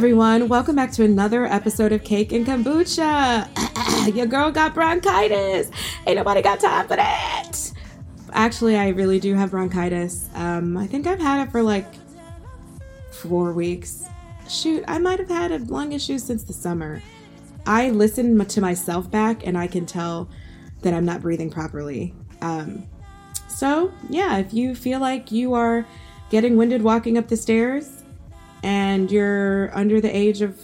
everyone. Welcome back to another episode of Cake and Kombucha. Your girl got bronchitis. Ain't nobody got time for that. Actually, I really do have bronchitis. Um, I think I've had it for like four weeks. Shoot, I might have had a lung issue since the summer. I listen to myself back and I can tell that I'm not breathing properly. Um, so, yeah, if you feel like you are getting winded walking up the stairs, and you're under the age of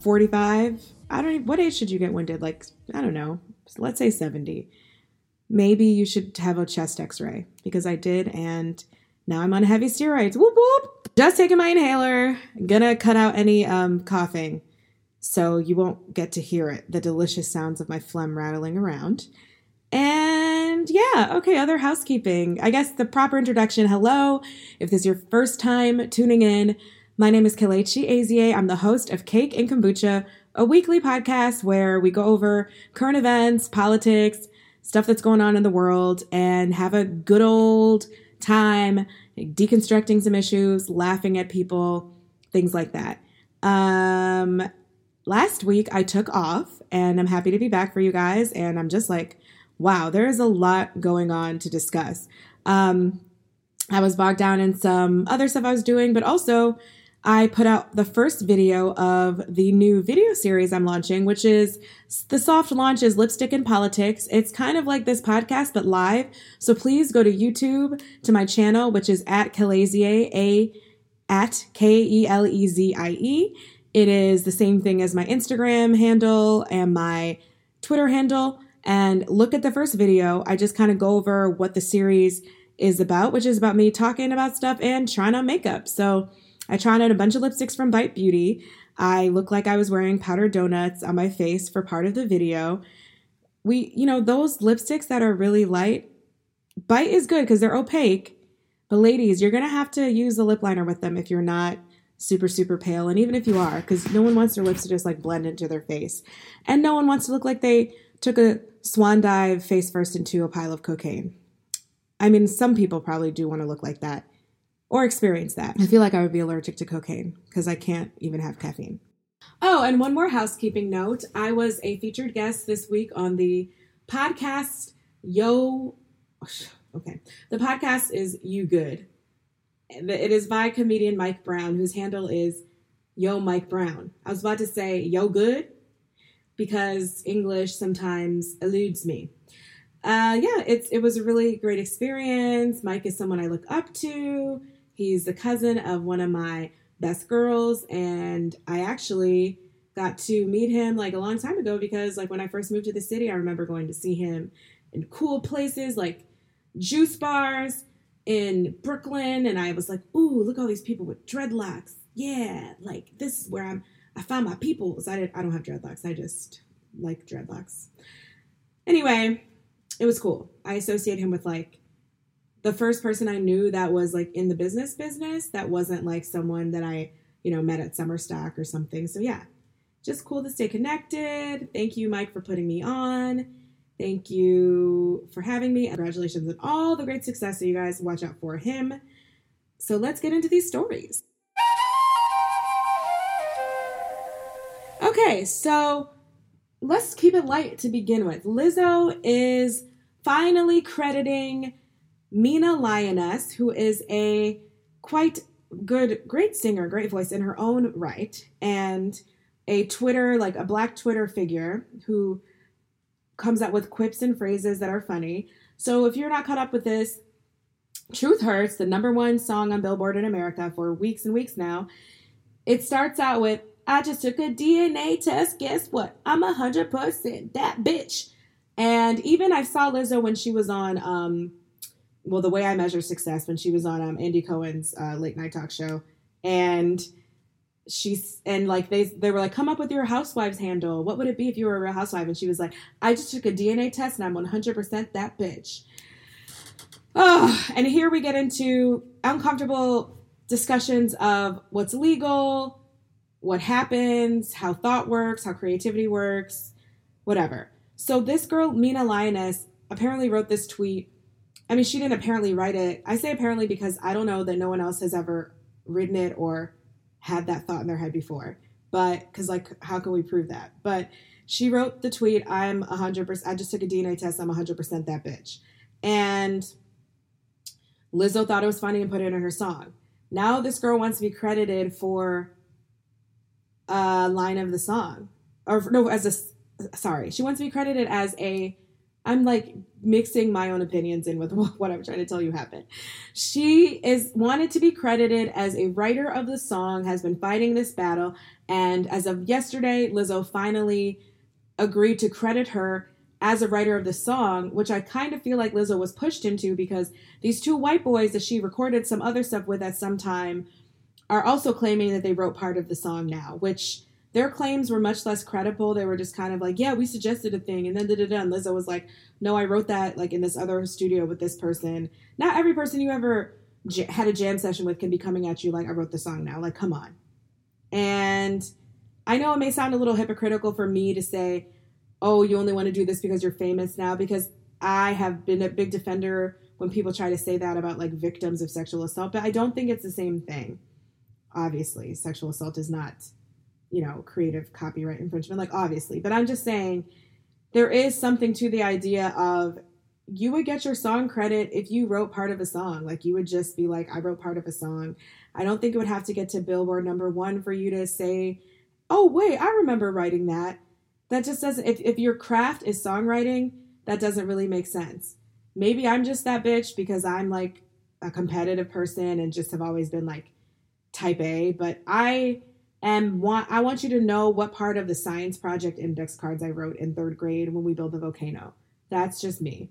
45, I don't what age should you get winded? Like, I don't know, let's say 70. Maybe you should have a chest x ray because I did, and now I'm on heavy steroids. Whoop whoop. Just taking my inhaler. Gonna cut out any um, coughing so you won't get to hear it the delicious sounds of my phlegm rattling around. And yeah, okay, other housekeeping. I guess the proper introduction. Hello, if this is your first time tuning in, my name is Kelechi Ezie. I'm the host of Cake and Kombucha, a weekly podcast where we go over current events, politics, stuff that's going on in the world, and have a good old time deconstructing some issues, laughing at people, things like that. Um, last week I took off, and I'm happy to be back for you guys. And I'm just like, wow, there is a lot going on to discuss. Um, I was bogged down in some other stuff I was doing, but also I put out the first video of the new video series I'm launching, which is the soft launch is Lipstick and Politics. It's kind of like this podcast, but live. So please go to YouTube to my channel, which is at Kelezie, A at K E L E Z I E. It is the same thing as my Instagram handle and my Twitter handle. And look at the first video. I just kind of go over what the series is about, which is about me talking about stuff and trying on makeup. So I tried on a bunch of lipsticks from Bite Beauty. I look like I was wearing powdered donuts on my face for part of the video. We, you know, those lipsticks that are really light, Bite is good because they're opaque. But ladies, you're going to have to use a lip liner with them if you're not super, super pale. And even if you are, because no one wants their lips to just like blend into their face. And no one wants to look like they took a swan dive face first into a pile of cocaine. I mean, some people probably do want to look like that or experience that. I feel like I would be allergic to cocaine because I can't even have caffeine. Oh, and one more housekeeping note. I was a featured guest this week on the podcast Yo. Okay. The podcast is You Good. It is by comedian Mike Brown, whose handle is Yo Mike Brown. I was about to say Yo Good because English sometimes eludes me. Uh, yeah, it's it was a really great experience. Mike is someone I look up to. He's the cousin of one of my best girls, and I actually got to meet him like a long time ago because like when I first moved to the city, I remember going to see him in cool places like juice bars in Brooklyn, and I was like, "Ooh, look all these people with dreadlocks! Yeah, like this is where I'm. I found my people." So I did, I don't have dreadlocks. I just like dreadlocks. Anyway, it was cool. I associate him with like the first person I knew that was like in the business business that wasn't like someone that I, you know, met at Summer Stock or something. So yeah, just cool to stay connected. Thank you, Mike, for putting me on. Thank you for having me. Congratulations on all the great success that you guys watch out for him. So let's get into these stories. Okay, so let's keep it light to begin with. Lizzo is finally crediting Mina Lioness, who is a quite good, great singer, great voice in her own right, and a Twitter, like a black Twitter figure who comes out with quips and phrases that are funny. So if you're not caught up with this, Truth Hurts, the number one song on Billboard in America for weeks and weeks now, it starts out with, I just took a DNA test. Guess what? I'm a hundred percent that bitch. And even I saw Lizzo when she was on um, well, the way I measure success when she was on um, Andy Cohen's uh, late night talk show, and she's and like they they were like, come up with your housewife's handle. What would it be if you were a real housewife? And she was like, I just took a DNA test and I'm 100 percent that bitch. Oh, and here we get into uncomfortable discussions of what's legal, what happens, how thought works, how creativity works, whatever. So this girl, Mina Lioness, apparently wrote this tweet I mean, she didn't apparently write it. I say apparently because I don't know that no one else has ever written it or had that thought in their head before. but because like, how can we prove that? But she wrote the tweet, I'm 100%, I just took a DNA test, I'm 100% that bitch. And Lizzo thought it was funny and put it in her song. Now this girl wants to be credited for a line of the song. Or no, as a, sorry, she wants to be credited as a I'm like mixing my own opinions in with what I'm trying to tell you happened. She is wanted to be credited as a writer of the song, has been fighting this battle, and as of yesterday, Lizzo finally agreed to credit her as a writer of the song, which I kind of feel like Lizzo was pushed into because these two white boys that she recorded some other stuff with at some time are also claiming that they wrote part of the song now, which their claims were much less credible. They were just kind of like, yeah, we suggested a thing, and then da da da. And Lizzo was like, no, I wrote that like in this other studio with this person. Not every person you ever j- had a jam session with can be coming at you like, I wrote the song now. Like, come on. And I know it may sound a little hypocritical for me to say, oh, you only want to do this because you're famous now, because I have been a big defender when people try to say that about like victims of sexual assault, but I don't think it's the same thing. Obviously, sexual assault is not you know, creative copyright infringement, like obviously. But I'm just saying there is something to the idea of you would get your song credit if you wrote part of a song. Like you would just be like, I wrote part of a song. I don't think it would have to get to Billboard number one for you to say, oh, wait, I remember writing that. That just doesn't, if, if your craft is songwriting, that doesn't really make sense. Maybe I'm just that bitch because I'm like a competitive person and just have always been like type A, but I and want I want you to know what part of the science project index cards I wrote in third grade when we built the volcano. That's just me.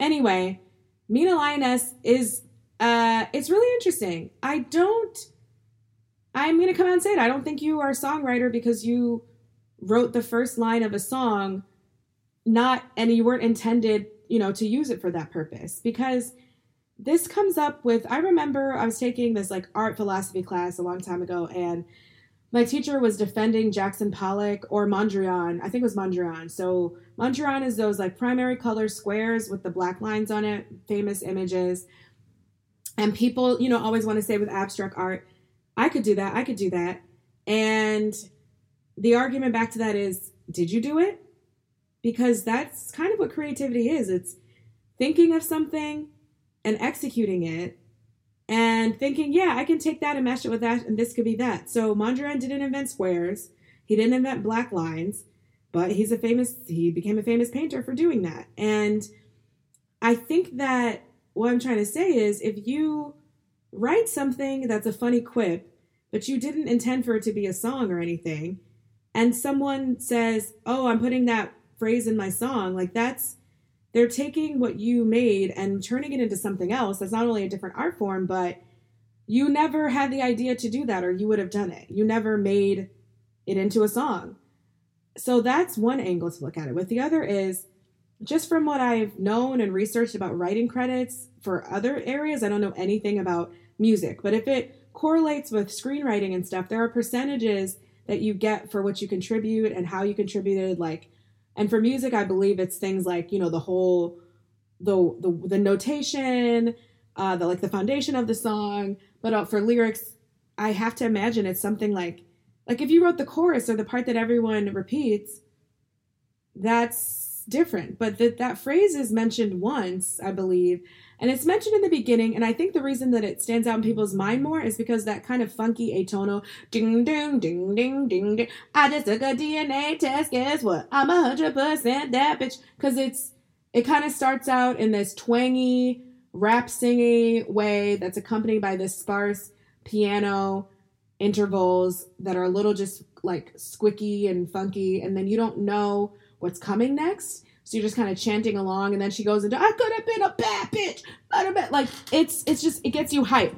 Anyway, Mina Lioness is uh it's really interesting. I don't I'm gonna come out and say it. I don't think you are a songwriter because you wrote the first line of a song not and you weren't intended, you know, to use it for that purpose. Because this comes up with I remember I was taking this like art philosophy class a long time ago and my teacher was defending Jackson Pollock or Mondrian. I think it was Mondrian. So Mondrian is those like primary color squares with the black lines on it, famous images. And people, you know, always want to say with abstract art, I could do that, I could do that. And the argument back to that is, did you do it? Because that's kind of what creativity is. It's thinking of something and executing it and thinking, yeah, I can take that and mash it with that, and this could be that. So Mondrian didn't invent squares. He didn't invent black lines, but he's a famous. He became a famous painter for doing that. And I think that what I'm trying to say is, if you write something that's a funny quip, but you didn't intend for it to be a song or anything, and someone says, "Oh, I'm putting that phrase in my song," like that's they're taking what you made and turning it into something else that's not only a different art form, but you never had the idea to do that or you would have done it. You never made it into a song. So that's one angle to look at it with. The other is just from what I've known and researched about writing credits for other areas, I don't know anything about music, but if it correlates with screenwriting and stuff, there are percentages that you get for what you contribute and how you contributed, like and for music, I believe it's things like, you know, the whole the the, the notation, uh, the like the foundation of the song. But uh, for lyrics, I have to imagine it's something like like if you wrote the chorus or the part that everyone repeats, that's different. But that that phrase is mentioned once, I believe, and it's mentioned in the beginning, and I think the reason that it stands out in people's mind more is because that kind of funky atonal ding ding ding ding ding ding. I just took a DNA test. Guess what? I'm a hundred percent that bitch. Because it's it kind of starts out in this twangy rap singy way that's accompanied by this sparse piano intervals that are a little just like squicky and funky, and then you don't know what's coming next. So you're just kind of chanting along, and then she goes into "I could have been a bad bitch," been like it's it's just it gets you hype.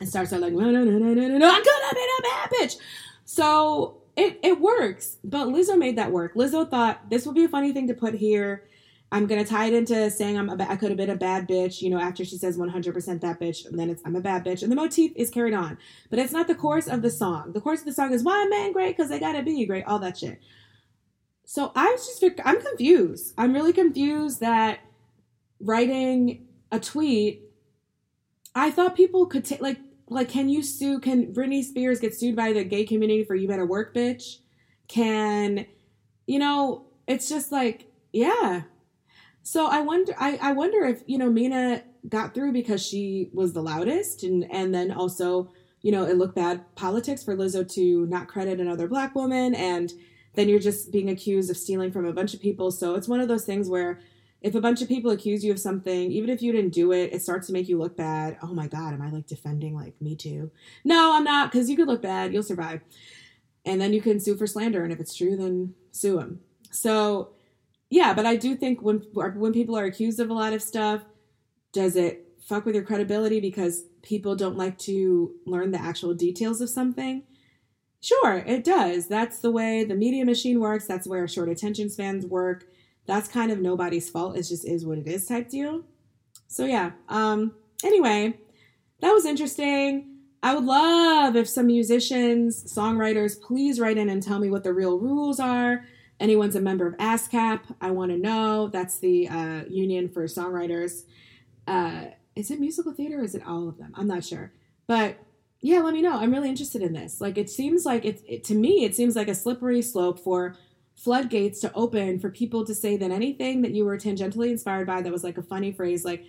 It starts out like no no no no no no no I could have been a bad bitch. So it it works, but Lizzo made that work. Lizzo thought this would be a funny thing to put here. I'm gonna tie it into saying I'm a, I could have been a bad bitch, you know, after she says 100% that bitch, and then it's I'm a bad bitch, and the motif is carried on, but it's not the chorus of the song. The chorus of the song is why man great because they gotta be great, all that shit. So I was just, I'm confused. I'm really confused that writing a tweet, I thought people could take, like, like can you sue can Britney Spears get sued by the gay community for you better work bitch? Can you know, it's just like, yeah. So I wonder I, I wonder if, you know, Mina got through because she was the loudest and and then also, you know, it looked bad politics for Lizzo to not credit another black woman and then you're just being accused of stealing from a bunch of people. So it's one of those things where if a bunch of people accuse you of something, even if you didn't do it, it starts to make you look bad. Oh my God, am I like defending like me too? No, I'm not, because you could look bad, you'll survive. And then you can sue for slander. And if it's true, then sue them. So yeah, but I do think when when people are accused of a lot of stuff, does it fuck with your credibility because people don't like to learn the actual details of something? Sure, it does. That's the way the media machine works. That's where short attention spans work that's kind of nobody's fault. It just is what it is type deal. So yeah. Um anyway, that was interesting. I would love if some musicians, songwriters, please write in and tell me what the real rules are. Anyone's a member of ASCAP, I want to know. That's the uh, union for songwriters. Uh, is it musical theater? is it all of them? I'm not sure. But yeah, let me know. I'm really interested in this. Like, it seems like it's it, to me, it seems like a slippery slope for floodgates to open for people to say that anything that you were tangentially inspired by that was like a funny phrase, like,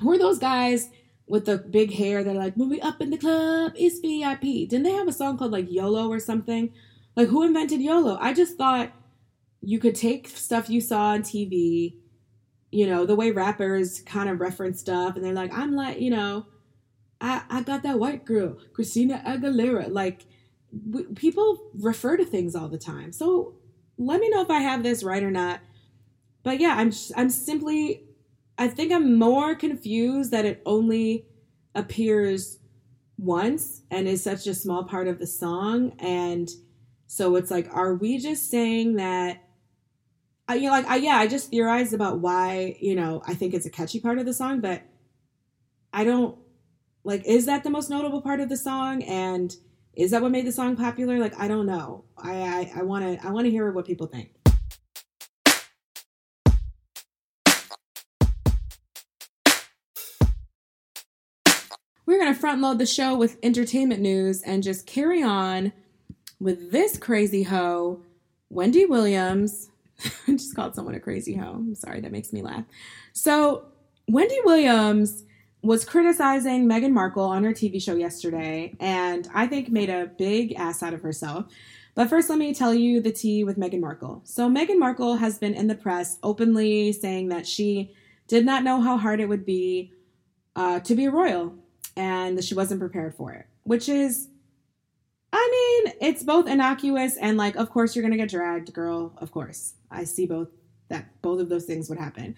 who are those guys with the big hair that are like, when we up in the club, it's VIP? Didn't they have a song called like YOLO or something? Like, who invented YOLO? I just thought you could take stuff you saw on TV, you know, the way rappers kind of reference stuff, and they're like, I'm like, you know, I, I got that white girl, Christina Aguilera. Like, people refer to things all the time. So let me know if I have this right or not. But yeah, I'm I'm simply I think I'm more confused that it only appears once and is such a small part of the song and so it's like are we just saying that I, you know like I yeah, I just theorized about why, you know, I think it's a catchy part of the song, but I don't like is that the most notable part of the song and is that what made the song popular? Like, I don't know. I I want to I want to hear what people think. We're gonna front load the show with entertainment news and just carry on with this crazy hoe, Wendy Williams. I just called someone a crazy hoe. I'm sorry, that makes me laugh. So Wendy Williams was criticizing Meghan Markle on her TV show yesterday, and I think made a big ass out of herself. But first, let me tell you the tea with Meghan Markle. So, Meghan Markle has been in the press openly saying that she did not know how hard it would be uh, to be a royal and that she wasn't prepared for it, which is, I mean, it's both innocuous and like, of course, you're going to get dragged, girl. Of course. I see both that both of those things would happen.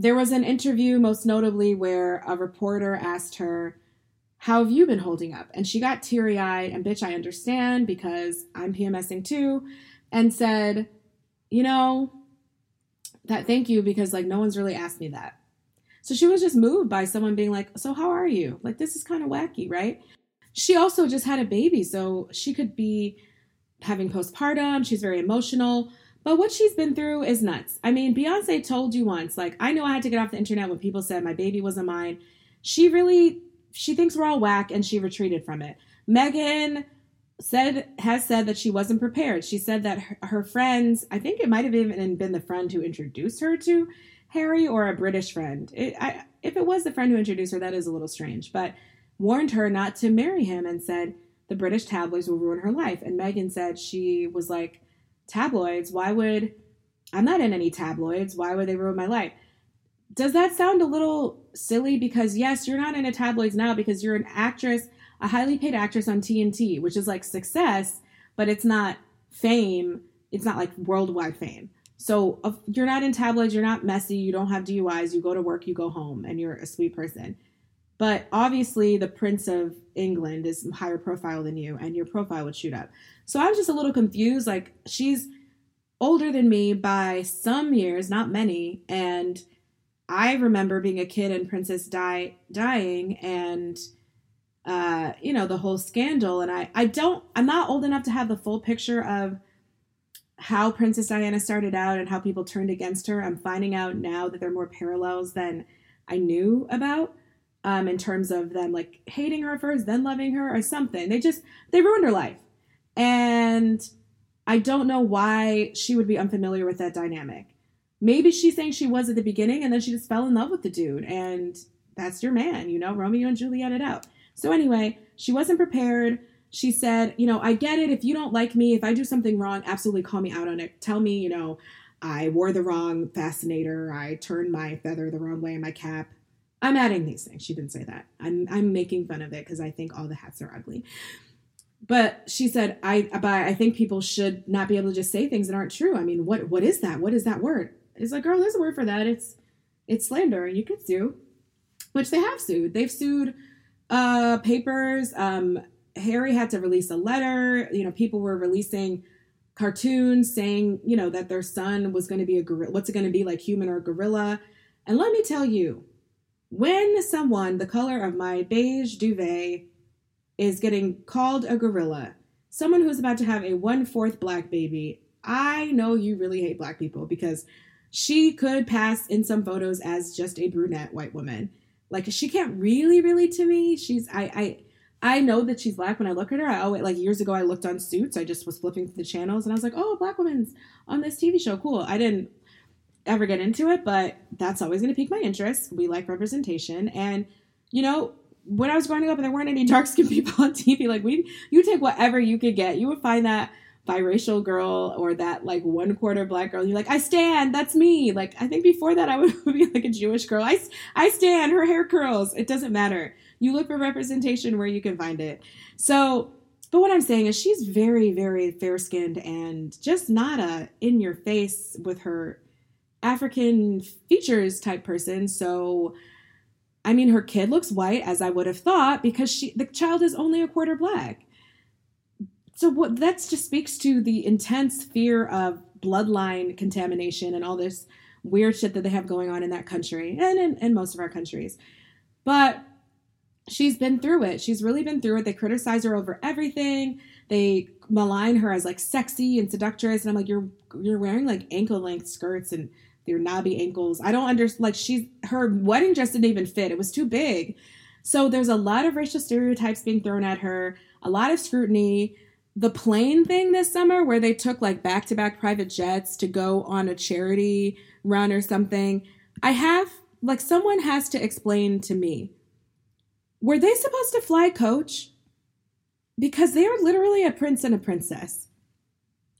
There was an interview, most notably, where a reporter asked her, How have you been holding up? And she got teary eyed, and bitch, I understand because I'm PMSing too, and said, You know, that thank you because like no one's really asked me that. So she was just moved by someone being like, So how are you? Like, this is kind of wacky, right? She also just had a baby, so she could be having postpartum. She's very emotional. But what she's been through is nuts. I mean, Beyonce told you once, like, I know I had to get off the internet when people said my baby wasn't mine. She really, she thinks we're all whack and she retreated from it. Megan said, has said that she wasn't prepared. She said that her, her friends, I think it might have even been the friend who introduced her to Harry or a British friend. It, I, if it was the friend who introduced her, that is a little strange, but warned her not to marry him and said the British tabloids will ruin her life. And Megan said she was like, tabloids. Why would I'm not in any tabloids? Why would they ruin my life? Does that sound a little silly? Because yes, you're not in a tabloids now because you're an actress, a highly paid actress on TNT, which is like success, but it's not fame. It's not like worldwide fame. So you're not in tabloids, you're not messy, you don't have DUIs, you go to work, you go home, and you're a sweet person. But obviously, the Prince of England is higher profile than you, and your profile would shoot up. So I was just a little confused. Like, she's older than me by some years, not many. And I remember being a kid and Princess Di dying and, uh, you know, the whole scandal. And I, I don't, I'm not old enough to have the full picture of how Princess Diana started out and how people turned against her. I'm finding out now that there are more parallels than I knew about. Um, in terms of them like hating her first, then loving her, or something. They just they ruined her life, and I don't know why she would be unfamiliar with that dynamic. Maybe she's saying she was at the beginning, and then she just fell in love with the dude, and that's your man, you know, Romeo and Juliet it out. So anyway, she wasn't prepared. She said, you know, I get it. If you don't like me, if I do something wrong, absolutely call me out on it. Tell me, you know, I wore the wrong fascinator. I turned my feather the wrong way in my cap. I'm adding these things. She didn't say that. I'm I'm making fun of it because I think all the hats are ugly. But she said, I but I think people should not be able to just say things that aren't true. I mean, what what is that? What is that word? It's like, girl, there's a word for that. It's it's slander. You could sue, which they have sued. They've sued uh papers. Um Harry had to release a letter. You know, people were releasing cartoons saying, you know, that their son was going to be a gorilla. What's it going to be like, human or gorilla? And let me tell you, when someone the color of my beige duvet is getting called a gorilla, someone who's about to have a one fourth black baby, I know you really hate black people because she could pass in some photos as just a brunette white woman. Like she can't really, really to me. She's I I I know that she's black when I look at her. I always like years ago I looked on Suits. I just was flipping through the channels and I was like, oh, black woman's on this TV show. Cool. I didn't ever get into it, but that's always going to pique my interest. We like representation, and you know, when I was growing up and there weren't any dark skinned people on TV, like we, you take whatever you could get. You would find that biracial girl or that like one quarter black girl. You're like, I stand. That's me. Like I think before that I would be like a Jewish girl. I I stand. Her hair curls. It doesn't matter. You look for representation where you can find it. So. But what I'm saying is she's very, very fair skinned and just not a in your face with her African features type person. So, I mean, her kid looks white, as I would have thought, because she the child is only a quarter black. So what that just speaks to the intense fear of bloodline contamination and all this weird shit that they have going on in that country and in, in most of our countries. But she's been through it. She's really been through it. They criticize her over everything. They malign her as like sexy and seductress. And I'm like, you're you're wearing like ankle length skirts and your knobby ankles. I don't understand. Like she's her wedding dress didn't even fit. It was too big. So there's a lot of racial stereotypes being thrown at her. A lot of scrutiny. The plane thing this summer, where they took like back to back private jets to go on a charity run or something. I have like someone has to explain to me. Were they supposed to fly coach? Because they are literally a prince and a princess.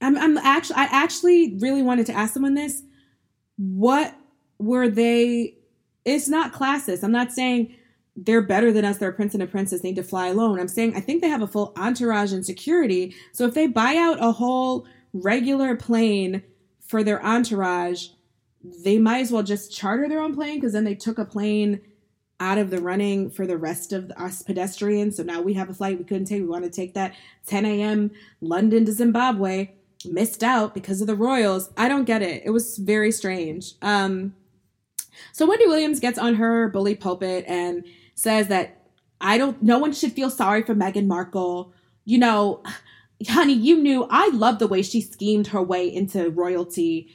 I'm, I'm actually I actually really wanted to ask someone this what were they? It's not classist. I'm not saying they're better than us. They're a prince and a princess. They need to fly alone. I'm saying I think they have a full entourage and security. So if they buy out a whole regular plane for their entourage, they might as well just charter their own plane because then they took a plane out of the running for the rest of us pedestrians. So now we have a flight we couldn't take. We want to take that 10 a.m. London to Zimbabwe missed out because of the Royals. I don't get it. It was very strange. Um, so Wendy Williams gets on her bully pulpit and says that I don't. No one should feel sorry for Meghan Markle. You know, honey, you knew I love the way she schemed her way into royalty.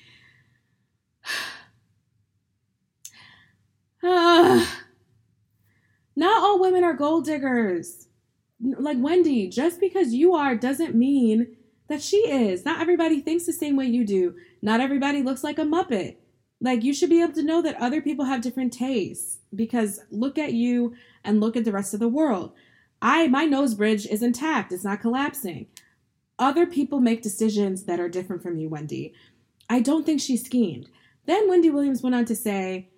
uh, not all women are gold diggers. Like Wendy, just because you are doesn't mean that she is. Not everybody thinks the same way you do. Not everybody looks like a Muppet. Like, you should be able to know that other people have different tastes because look at you and look at the rest of the world. I, my nose bridge is intact, it's not collapsing. Other people make decisions that are different from you, Wendy. I don't think she schemed. Then Wendy Williams went on to say,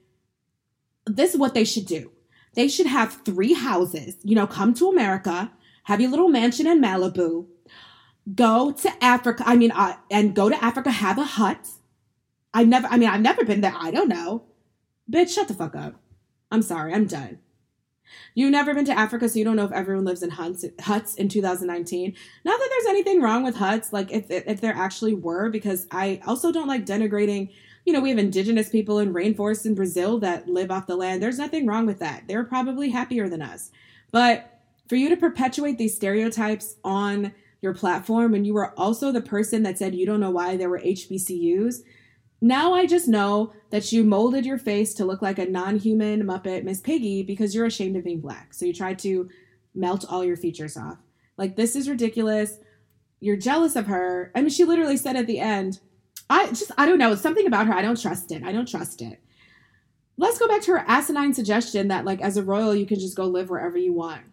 This is what they should do. They should have three houses, you know, come to America, have your little mansion in Malibu, go to Africa. I mean, uh, and go to Africa, have a hut. I've never, I mean, I've never been there. I don't know. Bitch, shut the fuck up. I'm sorry. I'm done. You've never been to Africa, so you don't know if everyone lives in huts, huts in 2019. Not that there's anything wrong with huts, like if, if there actually were, because I also don't like denigrating. You know, we have indigenous people in rainforests in Brazil that live off the land. There's nothing wrong with that. They're probably happier than us. But for you to perpetuate these stereotypes on your platform and you were also the person that said you don't know why there were HBCUs, Now I just know that you molded your face to look like a non human Muppet Miss Piggy because you're ashamed of being black. So you tried to melt all your features off. Like, this is ridiculous. You're jealous of her. I mean, she literally said at the end, I just, I don't know. It's something about her. I don't trust it. I don't trust it. Let's go back to her asinine suggestion that, like, as a royal, you can just go live wherever you want.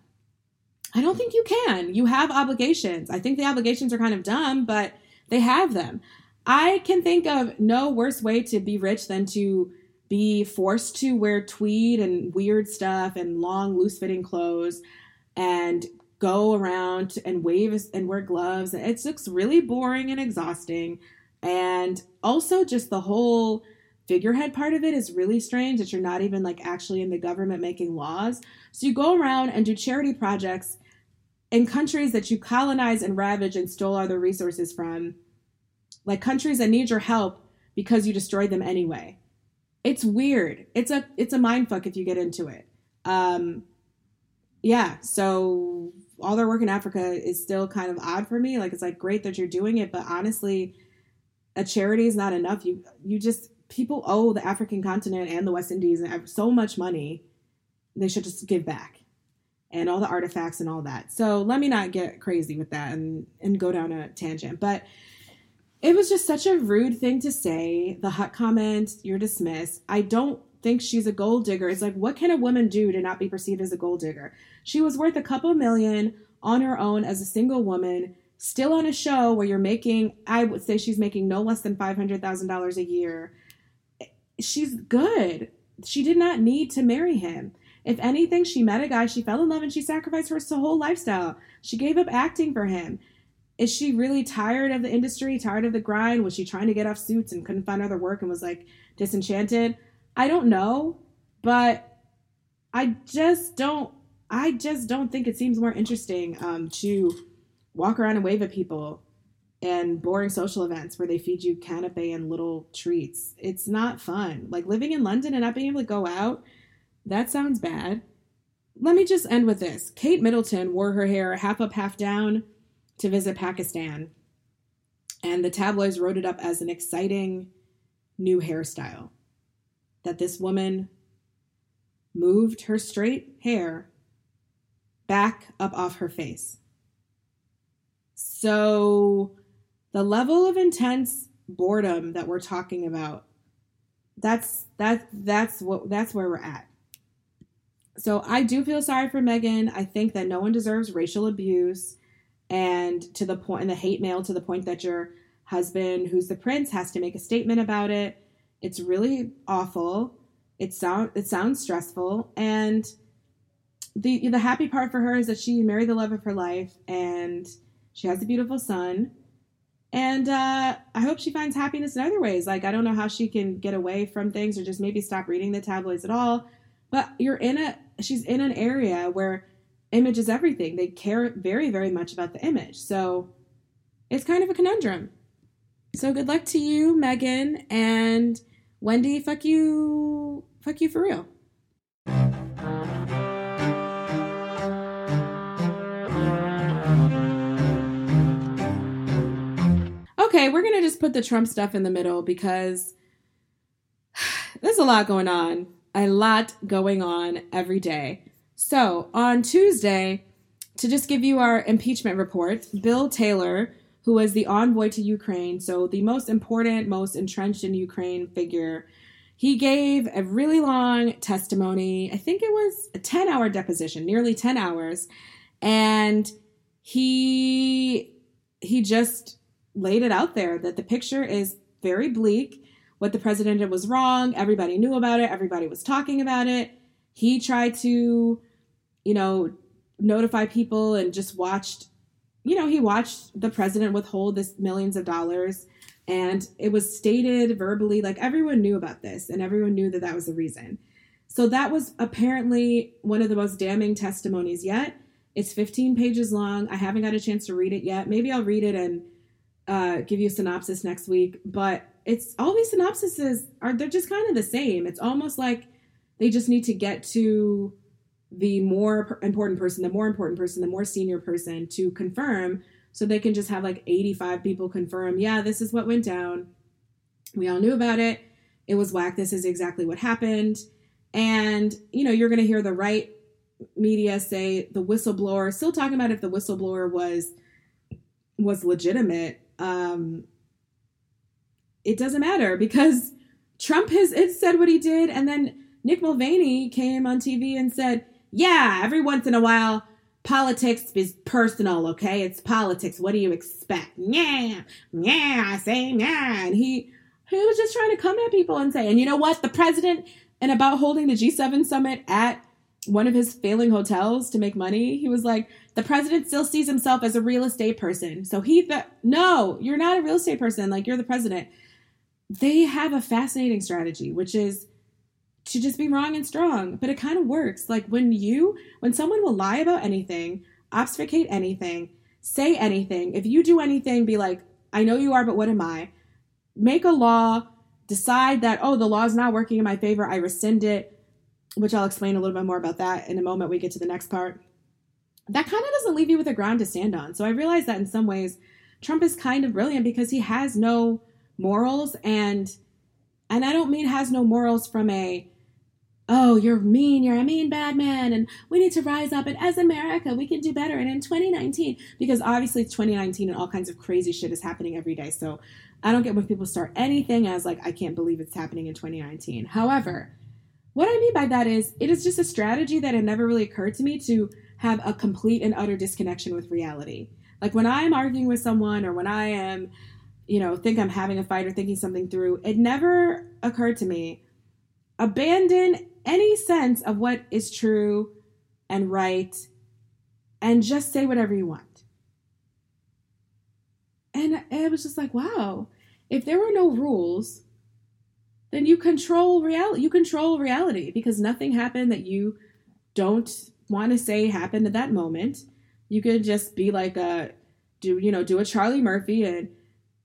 I don't think you can. You have obligations. I think the obligations are kind of dumb, but they have them. I can think of no worse way to be rich than to be forced to wear tweed and weird stuff and long, loose fitting clothes and go around and wave and wear gloves. It looks really boring and exhausting. And also, just the whole figurehead part of it is really strange that you're not even like actually in the government making laws. So you go around and do charity projects in countries that you colonize and ravage and stole all their resources from, like countries that need your help because you destroyed them anyway. It's weird. It's a it's a mind fuck if you get into it. Um, yeah. So all their work in Africa is still kind of odd for me. Like it's like great that you're doing it, but honestly, a charity is not enough. You you just people owe the African continent and the West Indies so much money. They should just give back and all the artifacts and all that. So let me not get crazy with that and, and go down a tangent. But it was just such a rude thing to say. The hut comment, you're dismissed. I don't think she's a gold digger. It's like, what can a woman do to not be perceived as a gold digger? She was worth a couple million on her own as a single woman, still on a show where you're making, I would say she's making no less than $500,000 a year. She's good. She did not need to marry him. If anything, she met a guy, she fell in love, and she sacrificed her whole lifestyle. She gave up acting for him. Is she really tired of the industry, tired of the grind? Was she trying to get off suits and couldn't find other work and was like disenchanted? I don't know, but I just don't. I just don't think it seems more interesting um, to walk around and wave at people and boring social events where they feed you canapé and little treats. It's not fun. Like living in London and not being able to go out that sounds bad. Let me just end with this. Kate Middleton wore her hair half up, half down to visit Pakistan. And the tabloids wrote it up as an exciting new hairstyle. That this woman moved her straight hair back up off her face. So, the level of intense boredom that we're talking about that's that that's what that's where we're at so I do feel sorry for Megan. I think that no one deserves racial abuse and to the point and the hate mail to the point that your husband, who's the prince, has to make a statement about it. It's really awful. It sound it sounds stressful and the the happy part for her is that she married the love of her life and she has a beautiful son. And uh, I hope she finds happiness in other ways. Like I don't know how she can get away from things or just maybe stop reading the tabloids at all but you're in a she's in an area where image is everything. They care very, very much about the image. So it's kind of a conundrum. So good luck to you, Megan, and Wendy. Fuck you, fuck you for real. Okay, we're gonna just put the Trump stuff in the middle because there's a lot going on a lot going on every day. So on Tuesday, to just give you our impeachment report, Bill Taylor, who was the envoy to Ukraine, so the most important, most entrenched in Ukraine figure, he gave a really long testimony. I think it was a 10 hour deposition, nearly 10 hours. And he he just laid it out there that the picture is very bleak what the president did was wrong. Everybody knew about it. Everybody was talking about it. He tried to, you know, notify people and just watched, you know, he watched the president withhold this millions of dollars. And it was stated verbally, like everyone knew about this and everyone knew that that was the reason. So that was apparently one of the most damning testimonies yet. It's 15 pages long. I haven't got a chance to read it yet. Maybe I'll read it and uh, give you a synopsis next week. But it's all these synopsises are they're just kind of the same. It's almost like they just need to get to the more important person, the more important person, the more senior person to confirm so they can just have like 85 people confirm, yeah, this is what went down. We all knew about it. It was whack. This is exactly what happened. And, you know, you're going to hear the right media say the whistleblower, still talking about if the whistleblower was was legitimate. Um, it doesn't matter because Trump has it said what he did, and then Mick Mulvaney came on TV and said, "Yeah, every once in a while, politics is personal. Okay, it's politics. What do you expect? Yeah, yeah, I say yeah." And he he was just trying to come at people and say, and you know what, the president, and about holding the G7 summit at one of his failing hotels to make money, he was like, the president still sees himself as a real estate person. So he, th- no, you're not a real estate person. Like you're the president they have a fascinating strategy, which is to just be wrong and strong. But it kind of works. Like when you, when someone will lie about anything, obfuscate anything, say anything, if you do anything, be like, I know you are, but what am I? Make a law, decide that, oh, the law is not working in my favor, I rescind it, which I'll explain a little bit more about that in a moment. We get to the next part. That kind of doesn't leave you with a ground to stand on. So I realize that in some ways, Trump is kind of brilliant because he has no morals and and I don't mean has no morals from a oh you're mean you're a mean bad man and we need to rise up and as America we can do better. And in 2019 because obviously it's 2019 and all kinds of crazy shit is happening every day so I don't get when people start anything as like I can't believe it's happening in 2019 however what I mean by that is it is just a strategy that had never really occurred to me to have a complete and utter disconnection with reality. Like when I'm arguing with someone or when I am you know, think I'm having a fight or thinking something through, it never occurred to me. Abandon any sense of what is true and right and just say whatever you want. And it was just like, wow, if there were no rules, then you control reality. You control reality because nothing happened that you don't want to say happened at that moment. You could just be like a do you know do a Charlie Murphy and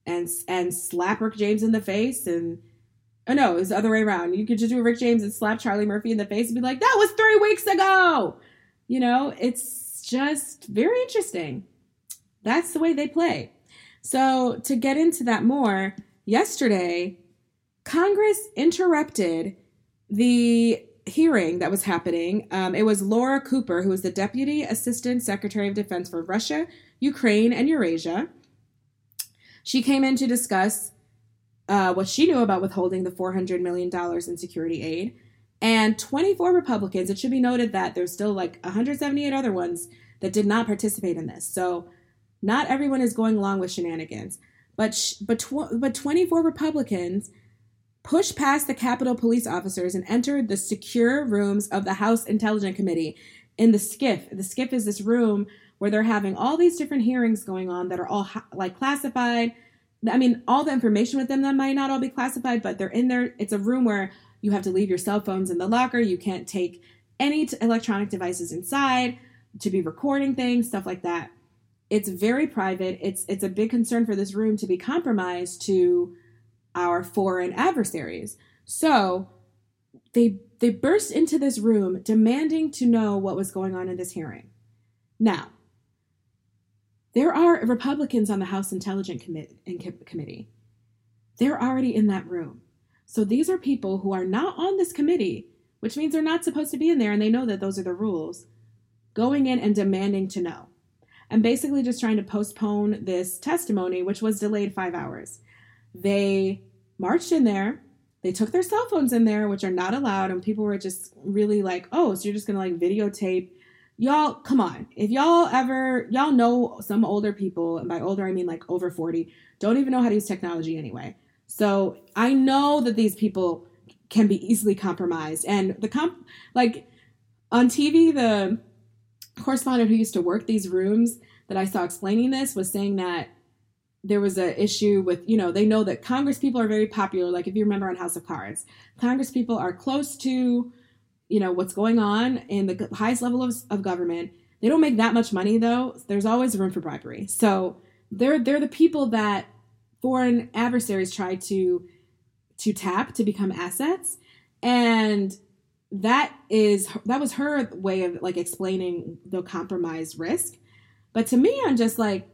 and and slap Rick James in the face and oh no, it was the other way around. You could just do Rick James and slap Charlie Murphy in the face and be like, that was three weeks ago. You know, it's just very interesting. That's the way they play. So to get into that more, yesterday, Congress interrupted the hearing that was happening. Um, it was Laura Cooper, who was the Deputy Assistant Secretary of Defense for Russia, Ukraine, and Eurasia. She came in to discuss uh, what she knew about withholding the $400 million in security aid. And 24 Republicans, it should be noted that there's still like 178 other ones that did not participate in this. So not everyone is going along with shenanigans. But, sh- but, tw- but 24 Republicans pushed past the Capitol police officers and entered the secure rooms of the House Intelligence Committee in the SCIF. The SCIF is this room where they're having all these different hearings going on that are all like classified. I mean, all the information with them that might not all be classified, but they're in there. It's a room where you have to leave your cell phones in the locker. You can't take any t- electronic devices inside to be recording things, stuff like that. It's very private. It's it's a big concern for this room to be compromised to our foreign adversaries. So they they burst into this room demanding to know what was going on in this hearing. Now, there are Republicans on the House Intelligence Committee. They're already in that room. So these are people who are not on this committee, which means they're not supposed to be in there and they know that those are the rules, going in and demanding to know. And basically just trying to postpone this testimony, which was delayed five hours. They marched in there. They took their cell phones in there, which are not allowed. And people were just really like, oh, so you're just going to like videotape y'all come on. If y'all ever y'all know some older people and by older i mean like over 40 don't even know how to use technology anyway. So i know that these people can be easily compromised and the comp like on tv the correspondent who used to work these rooms that i saw explaining this was saying that there was an issue with you know they know that congress people are very popular. Like if you remember on house of cards congress people are close to you know what's going on in the highest level of, of government. They don't make that much money though. There's always room for bribery. So they're they're the people that foreign adversaries try to to tap to become assets. And that is that was her way of like explaining the compromise risk. But to me i'm just like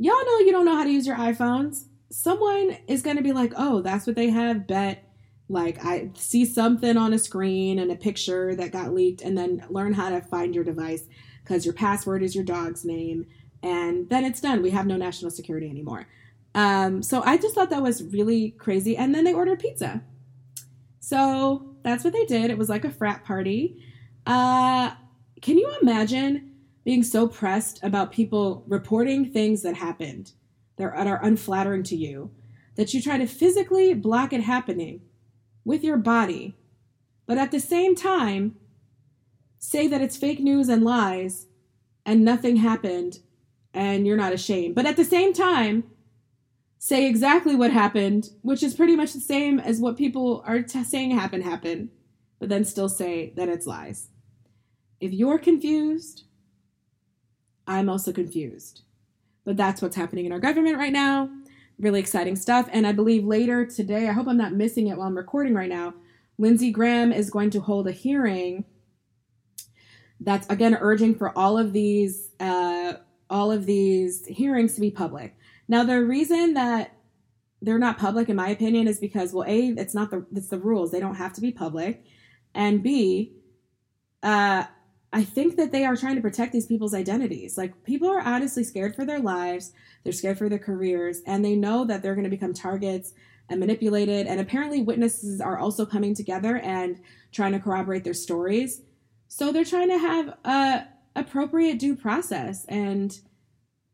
y'all know you don't know how to use your iphones. Someone is going to be like, oh, that's what they have, bet. Like, I see something on a screen and a picture that got leaked, and then learn how to find your device because your password is your dog's name. And then it's done. We have no national security anymore. Um, so I just thought that was really crazy. And then they ordered pizza. So that's what they did. It was like a frat party. Uh, can you imagine being so pressed about people reporting things that happened that are unflattering to you that you try to physically block it happening with your body, but at the same time say that it's fake news and lies and nothing happened and you're not ashamed. But at the same time, say exactly what happened, which is pretty much the same as what people are t- saying happened happened, but then still say that it's lies. If you're confused, I'm also confused. But that's what's happening in our government right now. Really exciting stuff. And I believe later today, I hope I'm not missing it while I'm recording right now, Lindsey Graham is going to hold a hearing that's again urging for all of these uh, all of these hearings to be public. Now, the reason that they're not public, in my opinion, is because well, a it's not the it's the rules; they don't have to be public, and b, uh, I think that they are trying to protect these people's identities. Like people are honestly scared for their lives, they're scared for their careers, and they know that they're going to become targets and manipulated. And apparently, witnesses are also coming together and trying to corroborate their stories. So they're trying to have a appropriate due process and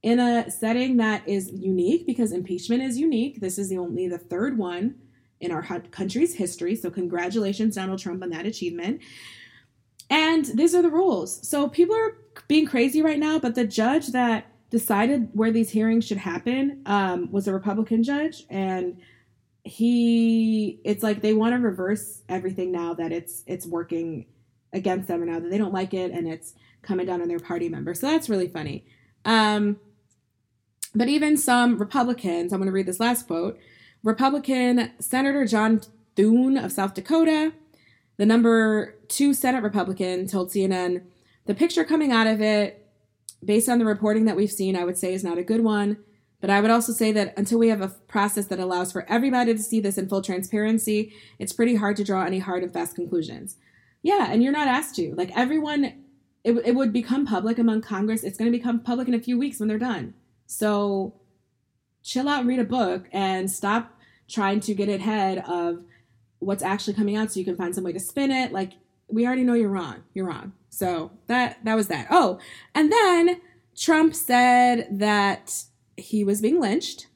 in a setting that is unique because impeachment is unique. This is the only the third one in our country's history. So congratulations, Donald Trump, on that achievement. And these are the rules. So people are being crazy right now, but the judge that decided where these hearings should happen um, was a Republican judge, and he it's like they want to reverse everything now that it's it's working against them and now that they don't like it and it's coming down on their party members. So that's really funny. Um, but even some Republicans, I'm going to read this last quote. Republican Senator John Thune of South Dakota the number two Senate Republican told CNN the picture coming out of it, based on the reporting that we've seen, I would say is not a good one. But I would also say that until we have a process that allows for everybody to see this in full transparency, it's pretty hard to draw any hard and fast conclusions. Yeah, and you're not asked to. Like everyone, it, it would become public among Congress. It's going to become public in a few weeks when they're done. So chill out and read a book and stop trying to get ahead of what's actually coming out so you can find some way to spin it. Like we already know you're wrong. You're wrong. So that that was that. Oh, and then Trump said that he was being lynched.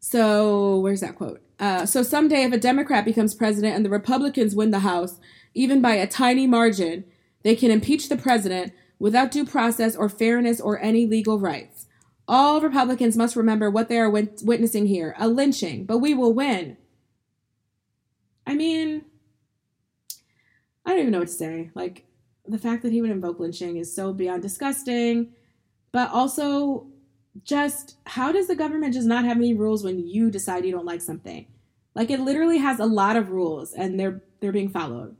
So where's that quote? Uh, so someday, if a Democrat becomes president and the Republicans win the House, even by a tiny margin, they can impeach the president without due process or fairness or any legal rights. All Republicans must remember what they are wit- witnessing here a lynching, but we will win. I mean, I don't even know what to say. Like, the fact that he would invoke lynching is so beyond disgusting. But also, just how does the government just not have any rules when you decide you don't like something? Like, it literally has a lot of rules and they're they're being followed.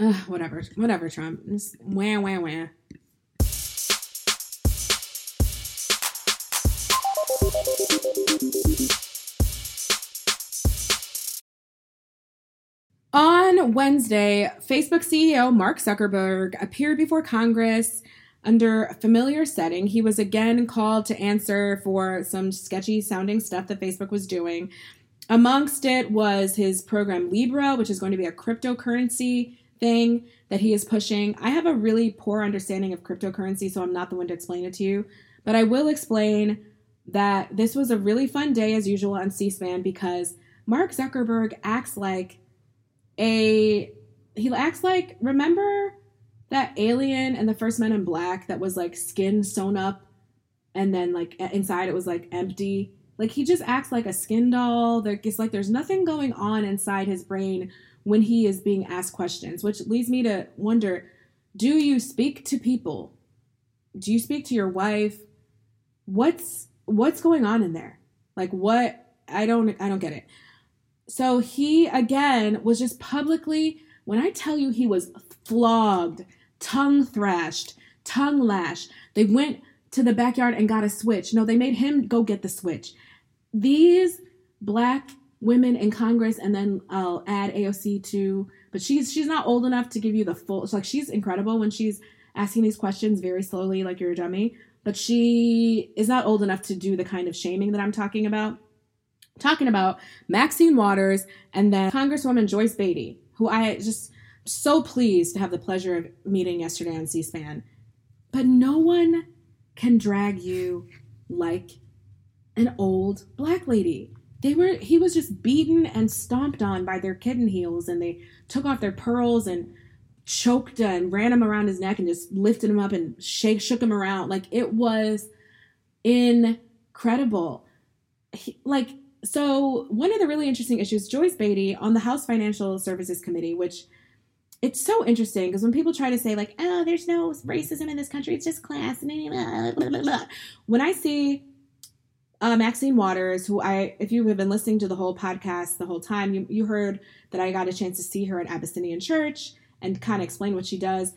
Ugh, whatever, whatever, Trump. Just wah wah wah. Wednesday, Facebook CEO Mark Zuckerberg appeared before Congress under a familiar setting. He was again called to answer for some sketchy sounding stuff that Facebook was doing. Amongst it was his program Libra, which is going to be a cryptocurrency thing that he is pushing. I have a really poor understanding of cryptocurrency, so I'm not the one to explain it to you. But I will explain that this was a really fun day, as usual, on C SPAN because Mark Zuckerberg acts like a he acts like remember that alien and the first men in black that was like skin sewn up and then like inside it was like empty? Like he just acts like a skin doll. There it's like there's nothing going on inside his brain when he is being asked questions which leads me to wonder do you speak to people? Do you speak to your wife? What's what's going on in there? Like what i don't i don't get it so he again was just publicly, when I tell you he was flogged, tongue thrashed, tongue lashed, they went to the backyard and got a switch. No, they made him go get the switch. these black women in Congress, and then I'll add AOC to. But she's she's not old enough to give you the full. It's like she's incredible when she's asking these questions very slowly, like you're a dummy. But she is not old enough to do the kind of shaming that I'm talking about. Talking about Maxine Waters and then Congresswoman Joyce Beatty, who I just so pleased to have the pleasure of meeting yesterday on C-SPAN. But no one can drag you like an old black lady. They were he was just beaten and stomped on by their kitten heels and they took off their pearls and choked and ran him around his neck and just lifted him up and shake shook him around. Like it was incredible. He, like so one of the really interesting issues joyce beatty on the house financial services committee which it's so interesting because when people try to say like oh there's no racism in this country it's just class when i see uh, Maxine Waters, who I, if you have been listening to the whole podcast the whole time, you, you heard that I got a chance to see her at Abyssinian Church and kind of explain what she does.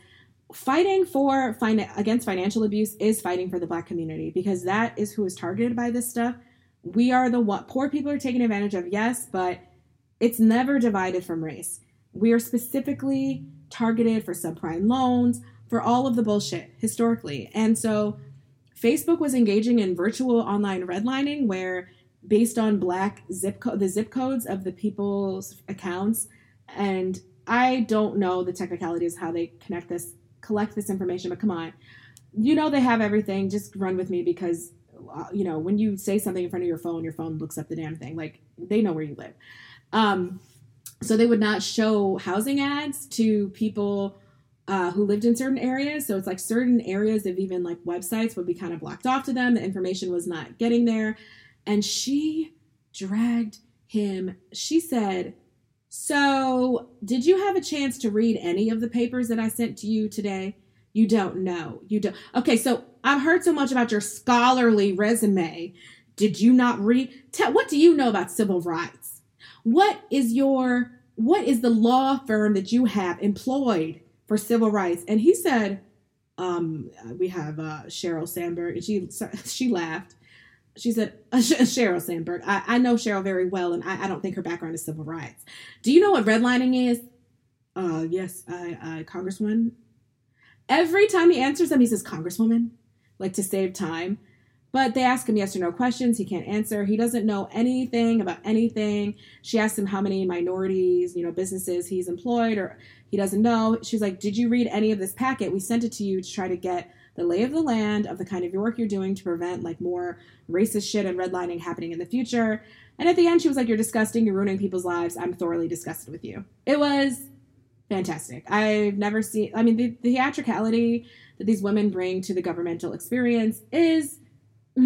Fighting for fin- against financial abuse is fighting for the Black community because that is who is targeted by this stuff. We are the what poor people are taken advantage of, yes, but it's never divided from race. We are specifically targeted for subprime loans, for all of the bullshit historically, and so Facebook was engaging in virtual online redlining where based on black zip code the zip codes of the people's accounts and I don't know the technicalities how they connect this collect this information but come on you know they have everything just run with me because you know when you say something in front of your phone your phone looks up the damn thing like they know where you live um, so they would not show housing ads to people uh, who lived in certain areas. So it's like certain areas of even like websites would be kind of blocked off to them. The information was not getting there. And she dragged him. She said, So, did you have a chance to read any of the papers that I sent to you today? You don't know. You don't. Okay, so I've heard so much about your scholarly resume. Did you not read? Tell, what do you know about civil rights? What is your what is the law firm that you have employed for civil rights. And he said, um, we have uh, Sheryl Sandberg, and she she laughed. She said, uh, Sheryl Sandberg. I, I know Sheryl very well, and I, I don't think her background is civil rights. Do you know what redlining is? Uh, yes, I, I, Congresswoman. Every time he answers them, he says, Congresswoman, like to save time. But they ask him yes or no questions. He can't answer. He doesn't know anything about anything. She asked him how many minorities, you know, businesses he's employed, or he doesn't know. She's like, Did you read any of this packet? We sent it to you to try to get the lay of the land of the kind of work you're doing to prevent like more racist shit and redlining happening in the future. And at the end, she was like, You're disgusting. You're ruining people's lives. I'm thoroughly disgusted with you. It was fantastic. I've never seen, I mean, the, the theatricality that these women bring to the governmental experience is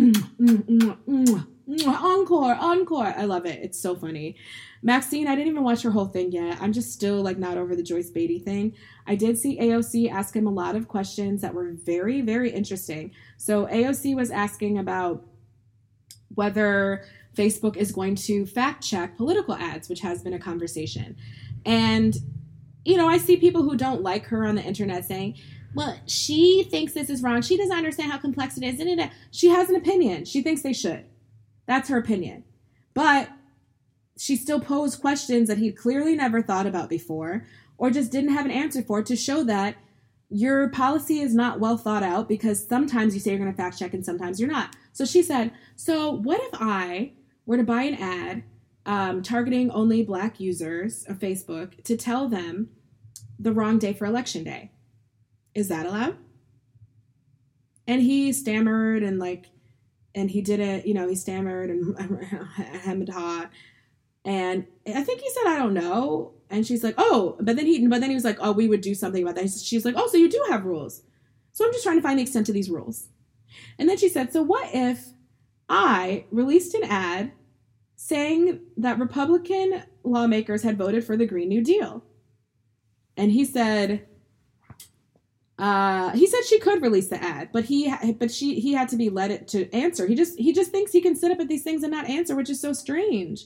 encore, encore. I love it. It's so funny. Maxine, I didn't even watch her whole thing yet. I'm just still like not over the Joyce Beatty thing. I did see AOC ask him a lot of questions that were very, very interesting. So AOC was asking about whether Facebook is going to fact check political ads, which has been a conversation. And, you know, I see people who don't like her on the internet saying, well, she thinks this is wrong. She doesn't understand how complex it is. And she has an opinion. She thinks they should. That's her opinion. But she still posed questions that he'd clearly never thought about before or just didn't have an answer for to show that your policy is not well thought out because sometimes you say you're going to fact check and sometimes you're not. So she said, So what if I were to buy an ad um, targeting only black users of Facebook to tell them the wrong day for election day? Is that allowed? And he stammered and like, and he did it, you know, he stammered and hemmed hot. And I think he said, I don't know. And she's like, oh, but then he, but then he was like, oh, we would do something about that. She's like, oh, so you do have rules. So I'm just trying to find the extent of these rules. And then she said, so what if I released an ad saying that Republican lawmakers had voted for the Green New Deal? And he said, uh, he said she could release the ad, but he but she he had to be led it to answer. He just he just thinks he can sit up at these things and not answer, which is so strange.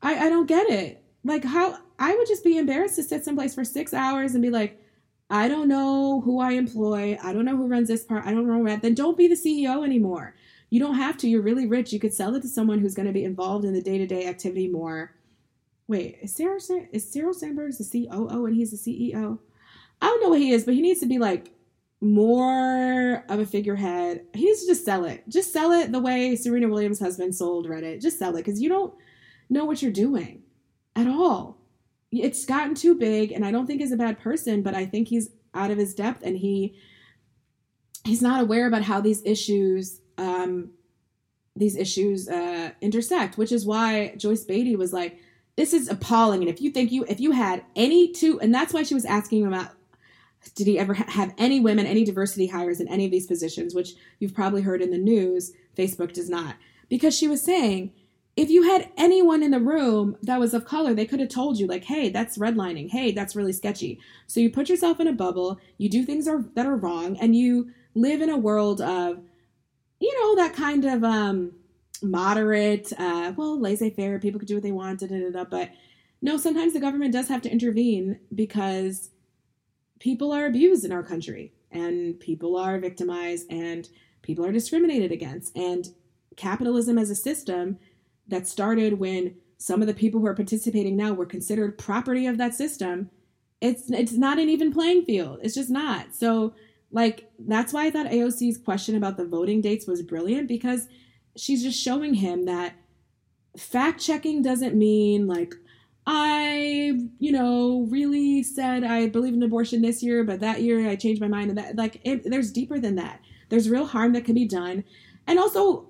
I I don't get it. Like how I would just be embarrassed to sit someplace for six hours and be like, I don't know who I employ. I don't know who runs this part. I don't know that. Then don't be the CEO anymore. You don't have to. You're really rich. You could sell it to someone who's going to be involved in the day to day activity more. Wait, is Sarah is Sheryl Sandberg the COO and he's the CEO? I don't know what he is, but he needs to be like more of a figurehead. He needs to just sell it. Just sell it the way Serena Williams' husband sold Reddit. Just sell it because you don't know what you're doing at all. It's gotten too big, and I don't think he's a bad person, but I think he's out of his depth and he he's not aware about how these issues um, these issues uh, intersect, which is why Joyce Beatty was like, "This is appalling." And if you think you if you had any two, and that's why she was asking him about did he ever ha- have any women, any diversity hires in any of these positions, which you've probably heard in the news. Facebook does not, because she was saying if you had anyone in the room that was of color, they could have told you, like, hey, that's redlining. Hey, that's really sketchy. So you put yourself in a bubble, you do things are, that are wrong, and you live in a world of, you know, that kind of um, moderate, uh, well, laissez faire, people could do what they want, da, da, da. But no, sometimes the government does have to intervene because people are abused in our country and people are victimized and people are discriminated against. And capitalism as a system that started when some of the people who are participating now were considered property of that system it's it's not an even playing field it's just not so like that's why i thought aoc's question about the voting dates was brilliant because she's just showing him that fact checking doesn't mean like i you know really said i believe in abortion this year but that year i changed my mind and that like it, there's deeper than that. There's real harm that can be done. And also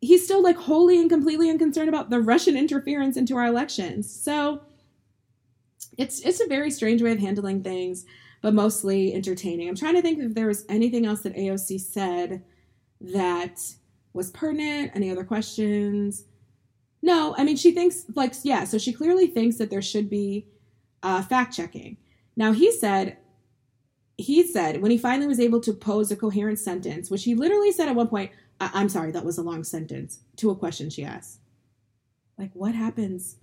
he's still like wholly and completely unconcerned about the Russian interference into our elections. So it's it's a very strange way of handling things, but mostly entertaining. I'm trying to think if there was anything else that AOC said that was pertinent. Any other questions? No, I mean she thinks like yeah, so she clearly thinks that there should be uh, fact checking. Now he said he said when he finally was able to pose a coherent sentence, which he literally said at one point, I- am sorry, that was a long sentence to a question she asked. Like, what happens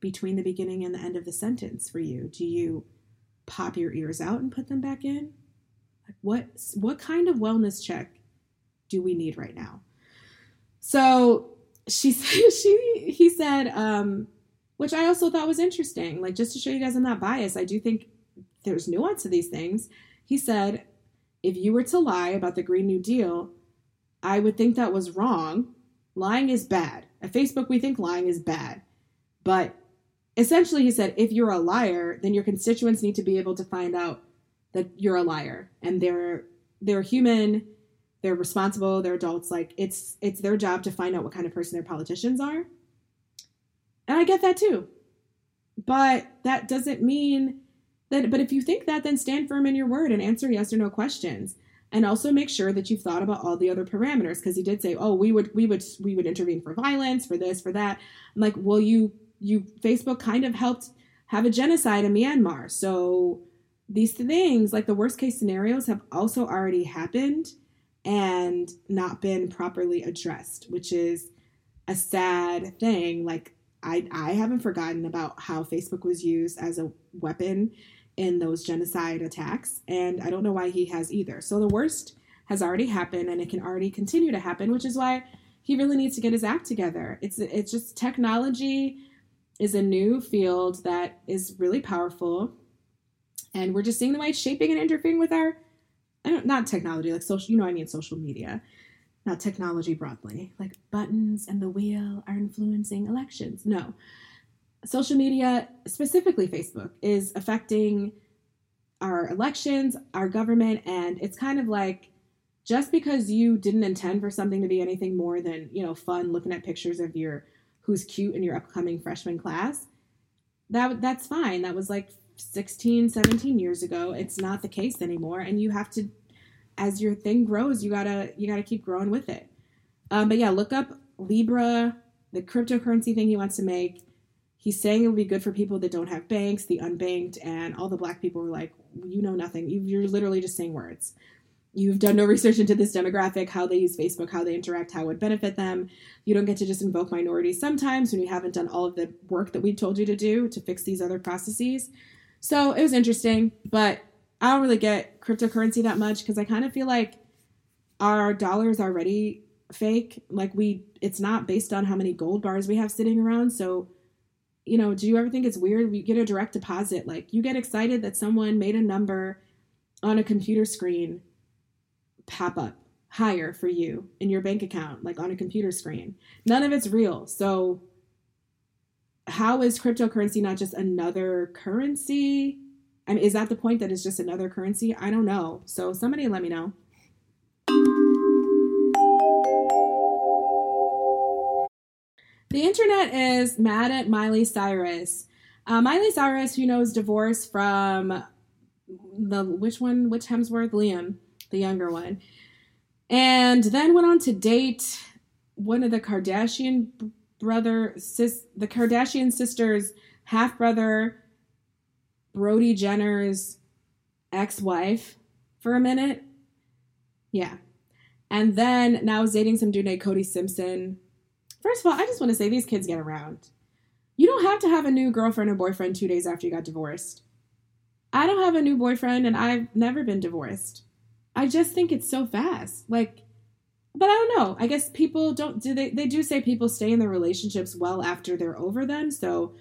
between the beginning and the end of the sentence for you? Do you pop your ears out and put them back in? Like, what what kind of wellness check do we need right now? So she said she he said, um, which I also thought was interesting. Like, just to show you guys I'm not biased, I do think there's nuance to these things. He said, if you were to lie about the Green New Deal, I would think that was wrong. Lying is bad. At Facebook, we think lying is bad. But essentially, he said, if you're a liar, then your constituents need to be able to find out that you're a liar. And they're they're human, they're responsible, they're adults. Like it's it's their job to find out what kind of person their politicians are. And I get that too. But that doesn't mean that but if you think that, then stand firm in your word and answer yes or no questions and also make sure that you've thought about all the other parameters because he did say oh we would we would we would intervene for violence for this for that I'm like will you you facebook kind of helped have a genocide in myanmar so these things like the worst case scenarios have also already happened and not been properly addressed which is a sad thing like i i haven't forgotten about how facebook was used as a weapon in those genocide attacks, and I don't know why he has either. So the worst has already happened, and it can already continue to happen, which is why he really needs to get his act together. It's it's just technology is a new field that is really powerful, and we're just seeing the way it's shaping and interfering with our not technology like social. You know, I mean social media, not technology broadly. Like buttons and the wheel are influencing elections. No, social media, specifically Facebook, is affecting our elections, our government, and it's kind of like just because you didn't intend for something to be anything more than, you know, fun looking at pictures of your who's cute in your upcoming freshman class, that that's fine. That was like 16, 17 years ago. It's not the case anymore and you have to as your thing grows, you got to you got to keep growing with it. Um, but yeah, look up Libra, the cryptocurrency thing he wants to make he's saying it would be good for people that don't have banks, the unbanked, and all the black people were like, you know nothing. You're literally just saying words. You've done no research into this demographic, how they use Facebook, how they interact, how it would benefit them. You don't get to just invoke minorities sometimes when you haven't done all of the work that we told you to do to fix these other processes. So it was interesting, but I don't really get cryptocurrency that much because I kind of feel like our dollar is already fake. Like we it's not based on how many gold bars we have sitting around. So, you know, do you ever think it's weird we get a direct deposit? Like you get excited that someone made a number on a computer screen pop up higher for you in your bank account, like on a computer screen. None of it's real. So how is cryptocurrency not just another currency? I mean, is that the point that it's just another currency? I don't know. So somebody let me know. The internet is mad at Miley Cyrus. Uh, Miley Cyrus, who knows divorce from the which one? Which Hemsworth? Liam, the younger one, and then went on to date one of the Kardashian brother, sis, the Kardashian sisters' half brother, Brody Jenner's ex wife, for a minute. Yeah, and then now is dating some dude named Cody Simpson First of all, I just want to say these kids get around. You don't have to have a new girlfriend or boyfriend two days after you got divorced. I don't have a new boyfriend and I've never been divorced. I just think it's so fast. Like, but I don't know. I guess people don't do they they do say people stay in their relationships well after they're over them. So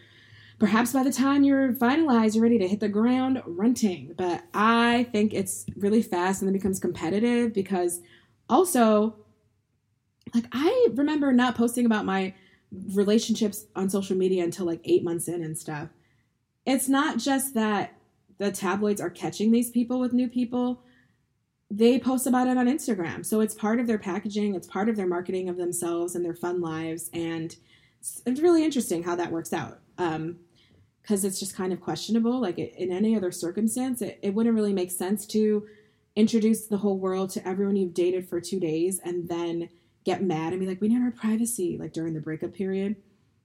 perhaps by the time you're finalized, you're ready to hit the ground running. But I think it's really fast and then becomes competitive because also like I remember not posting about my relationships on social media until like eight months in and stuff. It's not just that the tabloids are catching these people with new people. They post about it on Instagram. So it's part of their packaging, it's part of their marketing of themselves and their fun lives. And it's really interesting how that works out. Um, because it's just kind of questionable. Like in any other circumstance, it, it wouldn't really make sense to introduce the whole world to everyone you've dated for two days and then get mad and be like, we need our privacy, like during the breakup period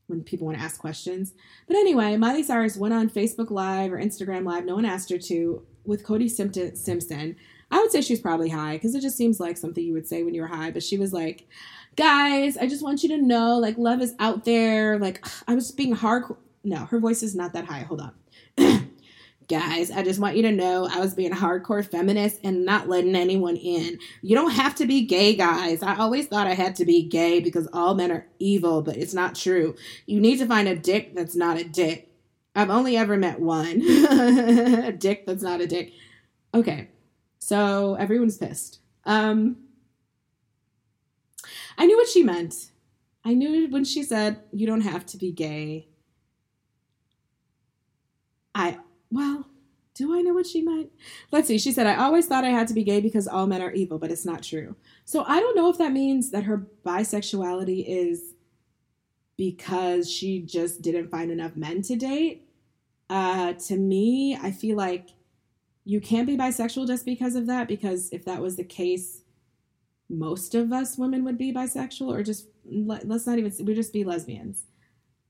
when people want to ask questions. But anyway, Miley Cyrus went on Facebook Live or Instagram Live, no one asked her to, with Cody Simpson. I would say she's probably high because it just seems like something you would say when you were high. But she was like, guys, I just want you to know, like, love is out there. Like, I was being hard. No, her voice is not that high. Hold on. Guys, I just want you to know I was being hardcore feminist and not letting anyone in. You don't have to be gay, guys. I always thought I had to be gay because all men are evil, but it's not true. You need to find a dick that's not a dick. I've only ever met one. a dick that's not a dick. Okay. So everyone's pissed. Um I knew what she meant. I knew when she said you don't have to be gay. I well, do I know what she meant? Let's see. She said, I always thought I had to be gay because all men are evil, but it's not true. So I don't know if that means that her bisexuality is because she just didn't find enough men to date. Uh, to me, I feel like you can't be bisexual just because of that, because if that was the case, most of us women would be bisexual or just let's not even we just be lesbians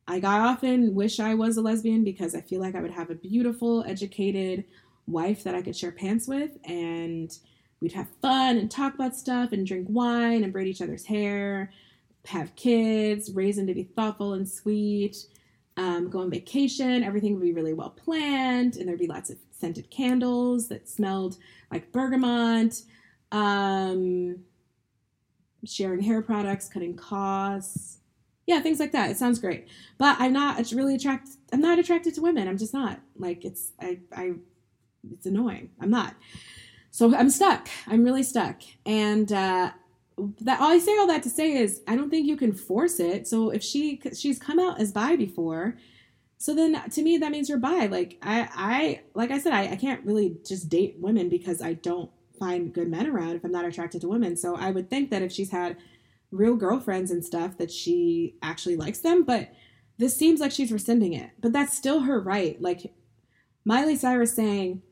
I often wish I was a lesbian because I feel like I would have a beautiful, educated wife that I could share pants with, and we'd have fun and talk about stuff and drink wine and braid each other's hair, have kids, raise them to be thoughtful and sweet, um, go on vacation. Everything would be really well planned, and there'd be lots of scented candles that smelled like bergamot. Um, sharing hair products, cutting costs yeah, things like that. It sounds great, but I'm not It's really attracted. I'm not attracted to women. I'm just not. Like it's I I it's annoying. I'm not. So I'm stuck. I'm really stuck. And uh, that all I say all that to say is I don't think you can force it. So if she she's come out as bi before, so then to me that means you're bi. Like I I like I said I, I can't really just date women because I don't find good men around if I'm not attracted to women. So I would think that if she's had real girlfriends and stuff that she actually likes them, but this seems like she's rescinding it. But that's still her right. Like Miley Cyrus saying,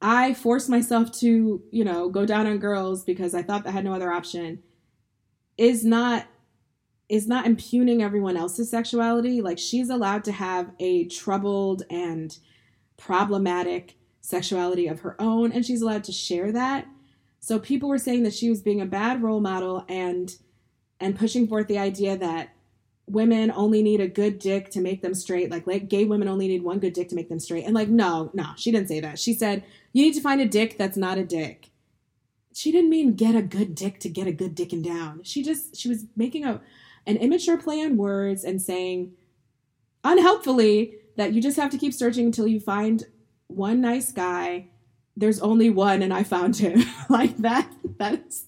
I forced myself to, you know, go down on girls because I thought I had no other option is not is not impugning everyone else's sexuality. Like she's allowed to have a troubled and problematic sexuality of her own and she's allowed to share that. So people were saying that she was being a bad role model and and pushing forth the idea that women only need a good dick to make them straight like like gay women only need one good dick to make them straight and like no no she didn't say that she said you need to find a dick that's not a dick she didn't mean get a good dick to get a good dicking down. She just she was making a an immature play on words and saying unhelpfully that you just have to keep searching until you find one nice guy. There's only one and I found him. like that that's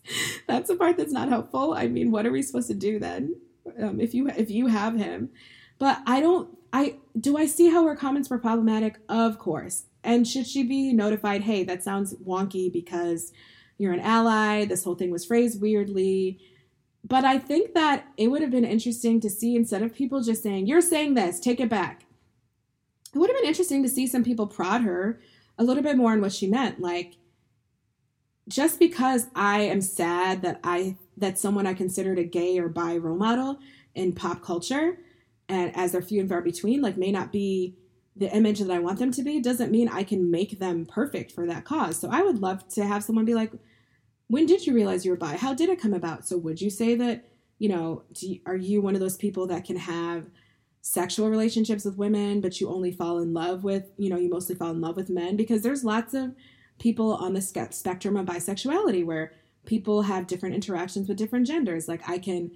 that's the part that's not helpful. I mean, what are we supposed to do then? Um, if you if you have him. But I don't I do I see how her comments were problematic? Of course. And should she be notified, hey, that sounds wonky because you're an ally. This whole thing was phrased weirdly. But I think that it would have been interesting to see instead of people just saying, You're saying this, take it back. It would have been interesting to see some people prod her a little bit more on what she meant. Like, just because I am sad that I that someone I considered a gay or bi role model in pop culture, and as they're few and far between, like may not be the image that I want them to be, doesn't mean I can make them perfect for that cause. So I would love to have someone be like, when did you realize you were bi? How did it come about? So would you say that, you know, you, are you one of those people that can have sexual relationships with women, but you only fall in love with, you know, you mostly fall in love with men? Because there's lots of people on the spectrum of bisexuality where people have different interactions with different genders. Like I can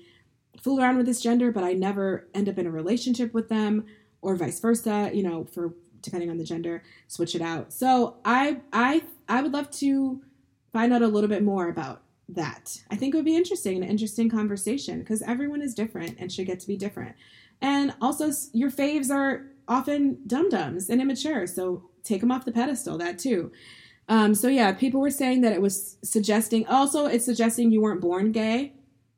fool around with this gender, but I never end up in a relationship with them, or vice versa, you know, for depending on the gender, switch it out. So I I I would love to find out a little bit more about that. I think it would be interesting, an interesting conversation because everyone is different and should get to be different. And also, your faves are often dum dums and immature, so take them off the pedestal. That too. Um, so yeah, people were saying that it was suggesting. Also, it's suggesting you weren't born gay,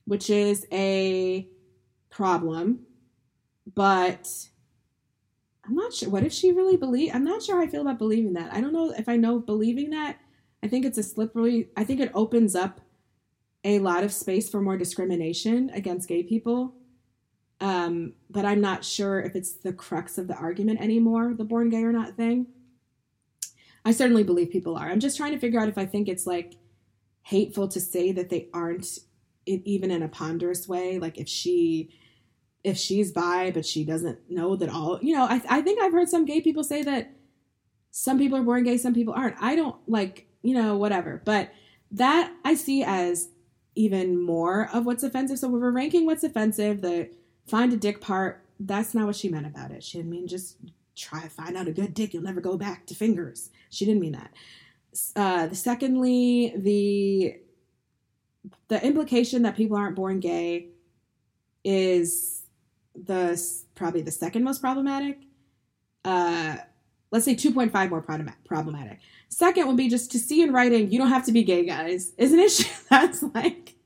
which is a problem. But I'm not sure. What if she really believe? I'm not sure how I feel about believing that. I don't know if I know believing that I think it's a slippery, I think it opens up a lot of space for more discrimination against gay people. Um, but I'm not sure if it's the crux of the argument anymore, the born gay or not thing. I certainly believe people are. I'm just trying to figure out if I think it's like hateful to say that they aren't even in a ponderous way. Like if she if she's bi but she doesn't know that all you know I, I think i've heard some gay people say that some people are born gay some people aren't i don't like you know, whatever. But that I see as even more of what's offensive. So when we're ranking what's offensive, the find a dick part, that's not what she meant about it. She didn't mean just try to find out a good dick, you'll never go back to fingers. She didn't mean that. Uh, secondly, the the implication that people aren't born gay is the probably the second most problematic. Uh, let's say 2.5 more problematic. Second would be just to see in writing, you don't have to be gay, guys. Isn't it? That's like,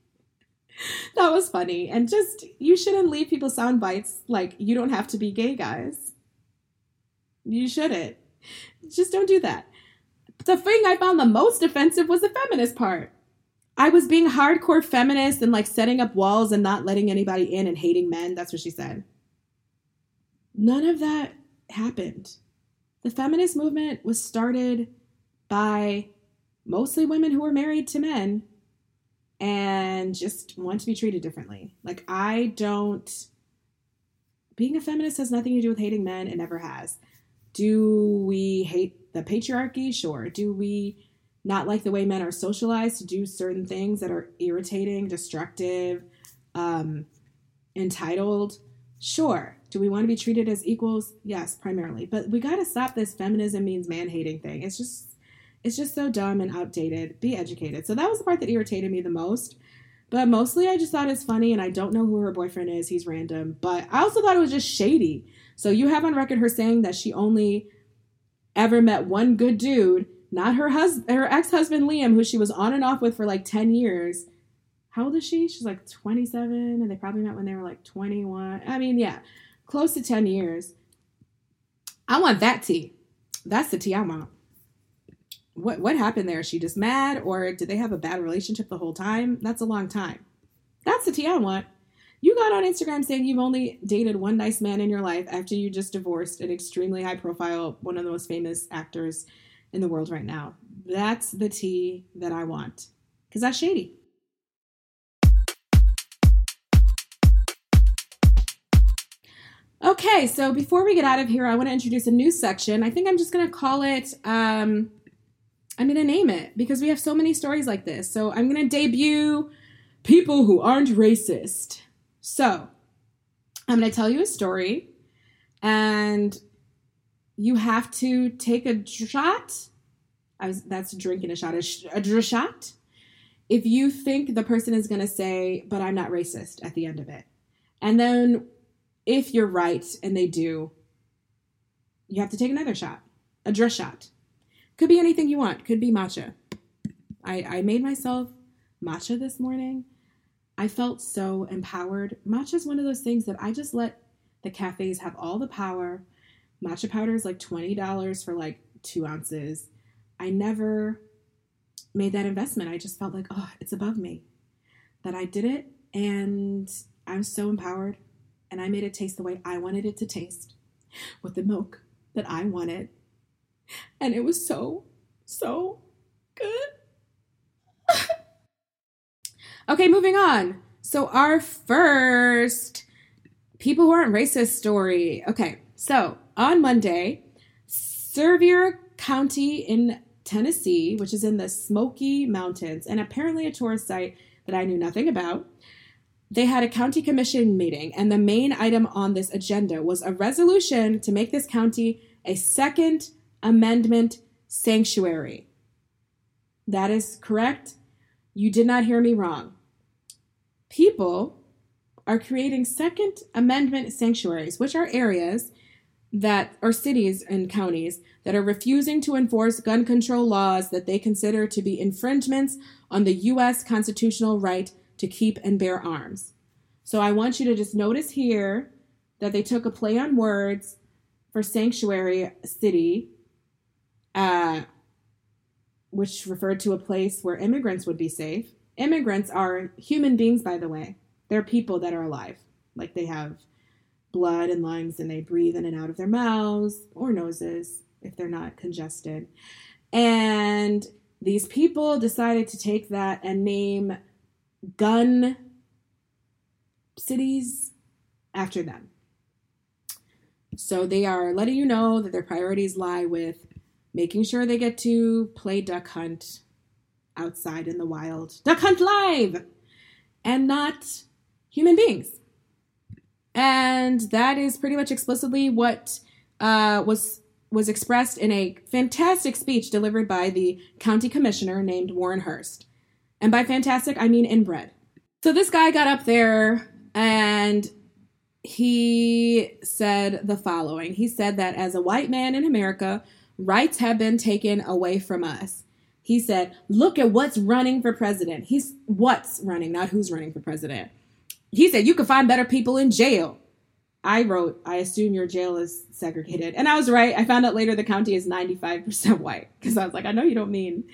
that was funny. And just, you shouldn't leave people sound bites like, you don't have to be gay, guys. You shouldn't. Just don't do that. The thing I found the most offensive was the feminist part. I was being hardcore feminist and like setting up walls and not letting anybody in and hating men. That's what she said. None of that happened. The feminist movement was started by mostly women who were married to men and just want to be treated differently. Like, I don't. Being a feminist has nothing to do with hating men. It never has. Do we hate the patriarchy? Sure. Do we not like the way men are socialized to do certain things that are irritating, destructive, um, entitled? Sure. Do we want to be treated as equals? Yes, primarily. But we got to stop this feminism means man hating thing. It's just it's just so dumb and outdated. Be educated. So that was the part that irritated me the most. But mostly I just thought it's funny and I don't know who her boyfriend is. He's random. But I also thought it was just shady. So you have on record her saying that she only ever met one good dude, not her husband her ex-husband Liam, who she was on and off with for like 10 years. How old is she? She's like 27 and they probably met when they were like 21. I mean, yeah, close to 10 years. I want that tea. That's the tea I want what what happened there? Is she just mad, or did they have a bad relationship the whole time? That's a long time. That's the tea I want. You got on Instagram saying you've only dated one nice man in your life after you just divorced an extremely high profile, one of the most famous actors in the world right now. That's the tea that I want because that's shady. Okay, so before we get out of here, I want to introduce a new section. I think I'm just going to call it um, I'm going to name it because we have so many stories like this. So I'm going to debut people who aren't racist. So I'm going to tell you a story and you have to take a shot. I was, that's drinking a shot, a, sh- a shot. If you think the person is going to say, but I'm not racist at the end of it. And then if you're right and they do, you have to take another shot, a dress shot. Could be anything you want. Could be matcha. I, I made myself matcha this morning. I felt so empowered. Matcha is one of those things that I just let the cafes have all the power. Matcha powder is like $20 for like two ounces. I never made that investment. I just felt like, oh, it's above me that I did it. And I'm so empowered. And I made it taste the way I wanted it to taste with the milk that I wanted and it was so, so good. okay, moving on. So, our first people who aren't racist story. Okay, so on Monday, Sevier County in Tennessee, which is in the Smoky Mountains and apparently a tourist site that I knew nothing about, they had a county commission meeting, and the main item on this agenda was a resolution to make this county a second Amendment sanctuary. That is correct. You did not hear me wrong. People are creating Second Amendment sanctuaries, which are areas that are cities and counties that are refusing to enforce gun control laws that they consider to be infringements on the U.S. constitutional right to keep and bear arms. So I want you to just notice here that they took a play on words for sanctuary city uh, which referred to a place where immigrants would be safe. Immigrants are human beings, by the way. They're people that are alive. Like they have blood and lungs and they breathe in and out of their mouths or noses if they're not congested. And these people decided to take that and name gun cities after them. So they are letting you know that their priorities lie with making sure they get to play duck hunt outside in the wild, duck hunt live, and not human beings. And that is pretty much explicitly what uh, was was expressed in a fantastic speech delivered by the county commissioner named Warren Hurst. And by fantastic, I mean inbred. So this guy got up there and he said the following. He said that as a white man in America rights have been taken away from us. He said, Look at what's running for president. He's what's running, not who's running for president. He said, You can find better people in jail. I wrote, I assume your jail is segregated. And I was right. I found out later the county is 95% white because I was like, I know you don't mean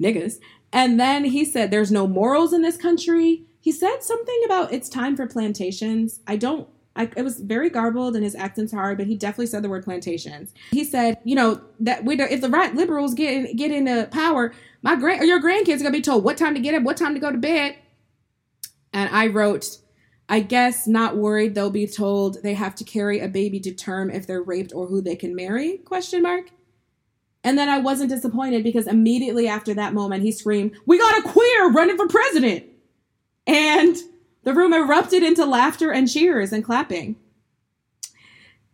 niggas. And then he said, There's no morals in this country. He said something about it's time for plantations. I don't I, it was very garbled and his accent's hard, but he definitely said the word plantations. He said, you know, that we if the right liberals get in, get into power, my grand or your grandkids are gonna be told what time to get up, what time to go to bed. And I wrote, I guess not worried they'll be told they have to carry a baby to term if they're raped or who they can marry? Question mark. And then I wasn't disappointed because immediately after that moment he screamed, "We got a queer running for president!" And the room erupted into laughter and cheers and clapping.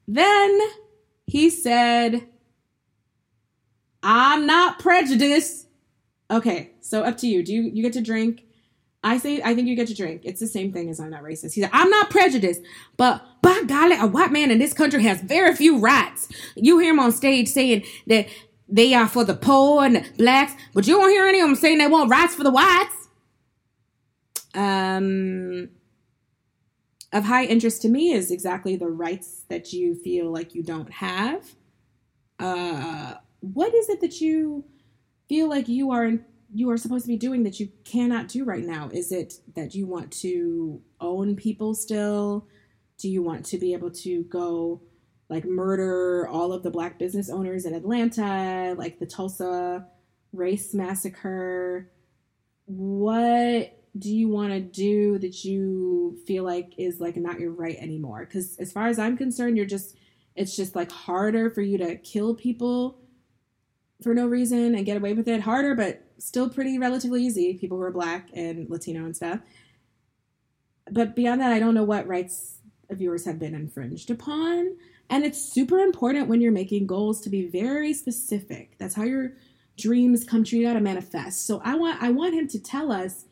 Then he said, I'm not prejudiced. Okay, so up to you. Do you you get to drink? I say I think you get to drink. It's the same thing as I'm not racist. He said, I'm not prejudiced, but by golly, a white man in this country has very few rights. You hear him on stage saying that they are for the poor and the blacks, but you won't hear any of them saying they want rights for the whites um, of high interest to me is exactly the rights that you feel like you don't have. Uh, what is it that you feel like you are you are supposed to be doing that you cannot do right now? Is it that you want to own people still? Do you want to be able to go like murder all of the black business owners in Atlanta, like the Tulsa race massacre? What do you want to do that you feel like is like not your right anymore? Because as far as I'm concerned, you're just it's just like harder for you to kill people for no reason and get away with it harder, but still pretty relatively easy. People who are black and Latino and stuff. But beyond that, I don't know what rights of yours have been infringed upon. And it's super important when you're making goals to be very specific. That's how your dreams come true. You gotta manifest. So I want I want him to tell us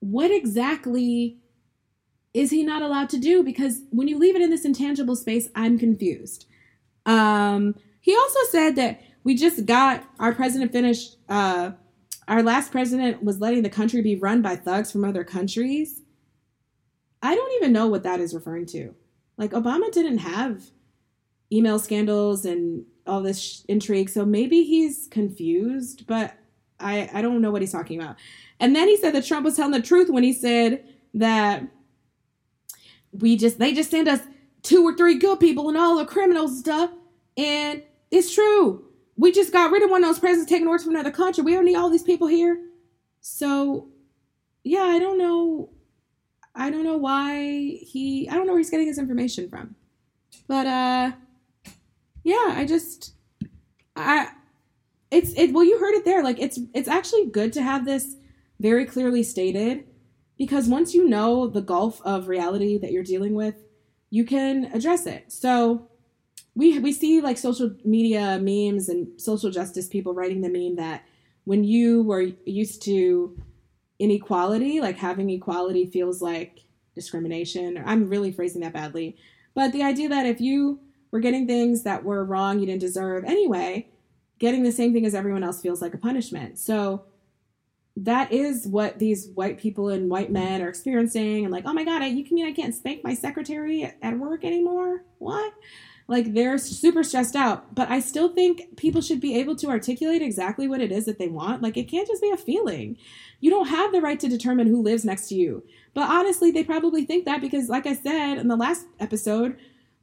what exactly is he not allowed to do? Because when you leave it in this intangible space, I'm confused. Um, he also said that we just got our president finished. Uh, our last president was letting the country be run by thugs from other countries. I don't even know what that is referring to. Like Obama didn't have email scandals and all this sh- intrigue, so maybe he's confused. But I I don't know what he's talking about. And then he said that Trump was telling the truth when he said that we just they just send us two or three good people and all the criminals stuff. And it's true. We just got rid of one of those presidents taking orders from another country. We don't need all these people here. So yeah, I don't know. I don't know why he I don't know where he's getting his information from. But uh yeah, I just I it's it well you heard it there. Like it's it's actually good to have this very clearly stated because once you know the gulf of reality that you're dealing with, you can address it. So we we see like social media memes and social justice people writing the meme that when you were used to inequality, like having equality feels like discrimination. I'm really phrasing that badly. But the idea that if you were getting things that were wrong, you didn't deserve. Anyway, getting the same thing as everyone else feels like a punishment. So that is what these white people and white men are experiencing. And like oh my god I, you mean i can't spank my secretary at, at work anymore? What? Like they're super stressed out. But i still think people should be able to articulate exactly what it is that they want. Like it can't just be a feeling. You don't have the right to determine who lives next to you. But honestly they probably think that because like i said in the last episode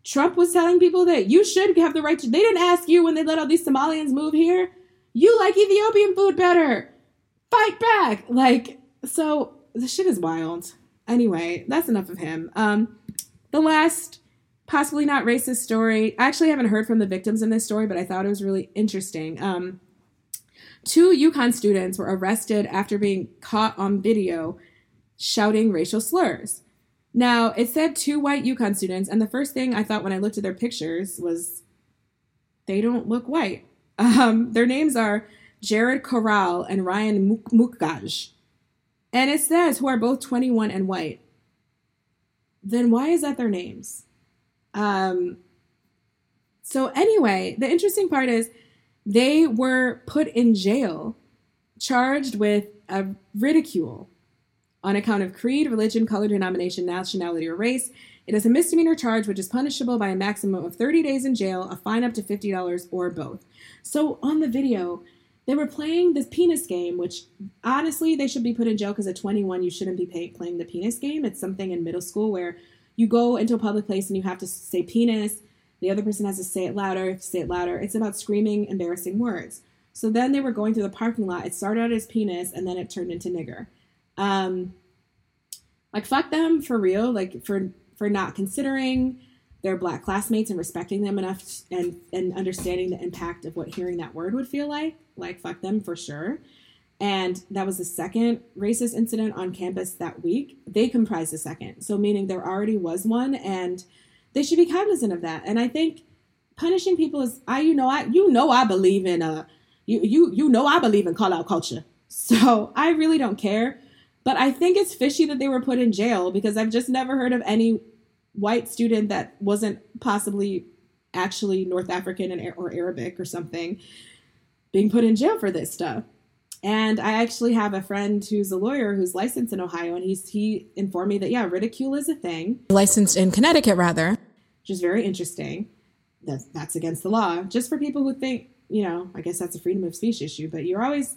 trump was telling people that you should have the right to they didn't ask you when they let all these somalians move here you like ethiopian food better fight back. Like, so the shit is wild. Anyway, that's enough of him. Um, the last possibly not racist story. I actually haven't heard from the victims in this story, but I thought it was really interesting. Um, two UConn students were arrested after being caught on video shouting racial slurs. Now, it said two white UConn students, and the first thing I thought when I looked at their pictures was they don't look white. Um, their names are Jared Karal and Ryan Mucaj. And it says who are both 21 and white. Then why is that their names? Um, so, anyway, the interesting part is they were put in jail, charged with a ridicule on account of creed, religion, color, denomination, nationality, or race. It is a misdemeanor charge which is punishable by a maximum of 30 days in jail, a fine up to $50, or both. So, on the video, they were playing this penis game, which honestly they should be put in jail because at 21 you shouldn't be pay- playing the penis game. It's something in middle school where you go into a public place and you have to say penis. The other person has to say it louder. Say it louder. It's about screaming embarrassing words. So then they were going through the parking lot. It started out as penis and then it turned into nigger. Um, like fuck them for real. Like for for not considering their black classmates and respecting them enough and and understanding the impact of what hearing that word would feel like like fuck them for sure. And that was the second racist incident on campus that week. They comprised the second. So meaning there already was one and they should be cognizant of that. And i think punishing people is i you know i you know i believe in uh you you you know i believe in call out culture. So i really don't care but i think it's fishy that they were put in jail because i've just never heard of any white student that wasn't possibly actually North African and, or Arabic or something being put in jail for this stuff. And I actually have a friend who's a lawyer who's licensed in Ohio, and he's he informed me that yeah, ridicule is a thing. Licensed in Connecticut, rather, which is very interesting. That's that's against the law. Just for people who think, you know, I guess that's a freedom of speech issue. But you're always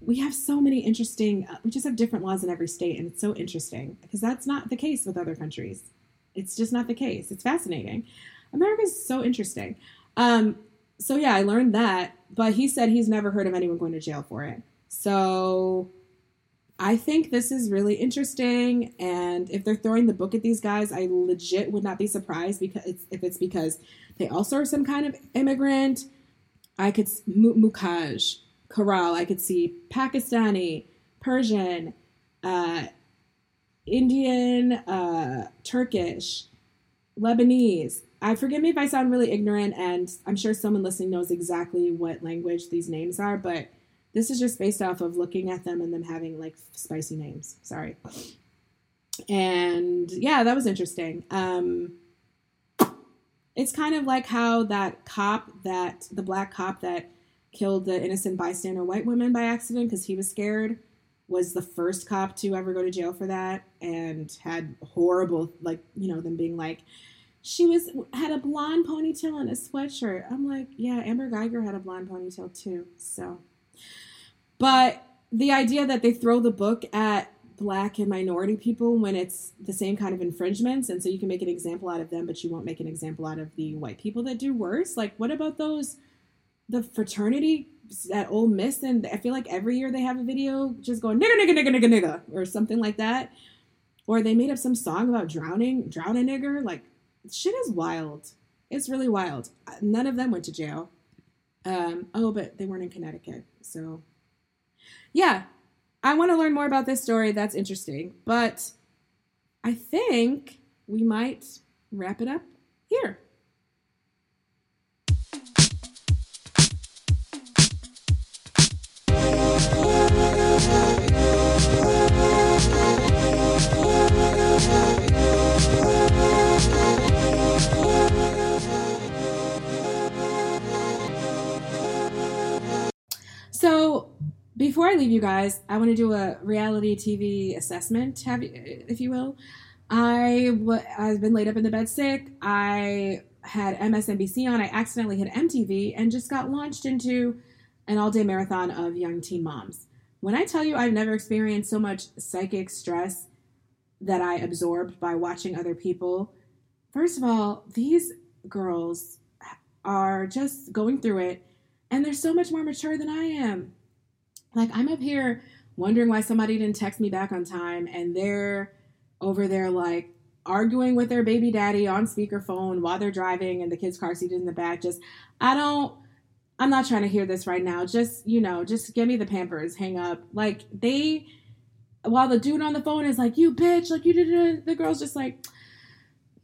we have so many interesting. Uh, we just have different laws in every state, and it's so interesting because that's not the case with other countries. It's just not the case. It's fascinating. America's so interesting. Um, so yeah, I learned that, but he said he's never heard of anyone going to jail for it. So I think this is really interesting. And if they're throwing the book at these guys, I legit would not be surprised because it's, if it's because they also are some kind of immigrant I could Mucaj, Karal. I could see Pakistani, Persian, uh, Indian, uh, Turkish, Lebanese. I forgive me if I sound really ignorant, and I'm sure someone listening knows exactly what language these names are, but this is just based off of looking at them and them having like spicy names. Sorry. And yeah, that was interesting. Um, it's kind of like how that cop that the black cop that killed the innocent bystander white woman by accident because he was scared was the first cop to ever go to jail for that and had horrible like you know them being like she was had a blonde ponytail and a sweatshirt. I'm like yeah Amber Guyger had a blonde ponytail too so. But the idea that they throw the book at black and minority people when it's the same kind of infringements and so you can make an example out of them but you won't make an example out of the white people that do worse like what about those the fraternity at Ole Miss and I feel like every year they have a video just going nigga nigga nigga nigga nigga or something like that or they made up some song about drowning drown a nigger like shit is wild it's really wild none of them went to jail um oh but they weren't in Connecticut so yeah I want to learn more about this story. That's interesting. But I think we might wrap it up here. Before I leave you guys, I want to do a reality TV assessment, have you, if you will. I w- I've been laid up in the bed sick. I had MSNBC on. I accidentally hit MTV and just got launched into an all day marathon of young teen moms. When I tell you I've never experienced so much psychic stress that I absorbed by watching other people, first of all, these girls are just going through it and they're so much more mature than I am. Like I'm up here wondering why somebody didn't text me back on time and they're over there like arguing with their baby daddy on speakerphone while they're driving and the kid's car seat in the back. Just I don't I'm not trying to hear this right now. Just, you know, just give me the pampers, hang up. Like they while the dude on the phone is like, You bitch, like you did the girl's just like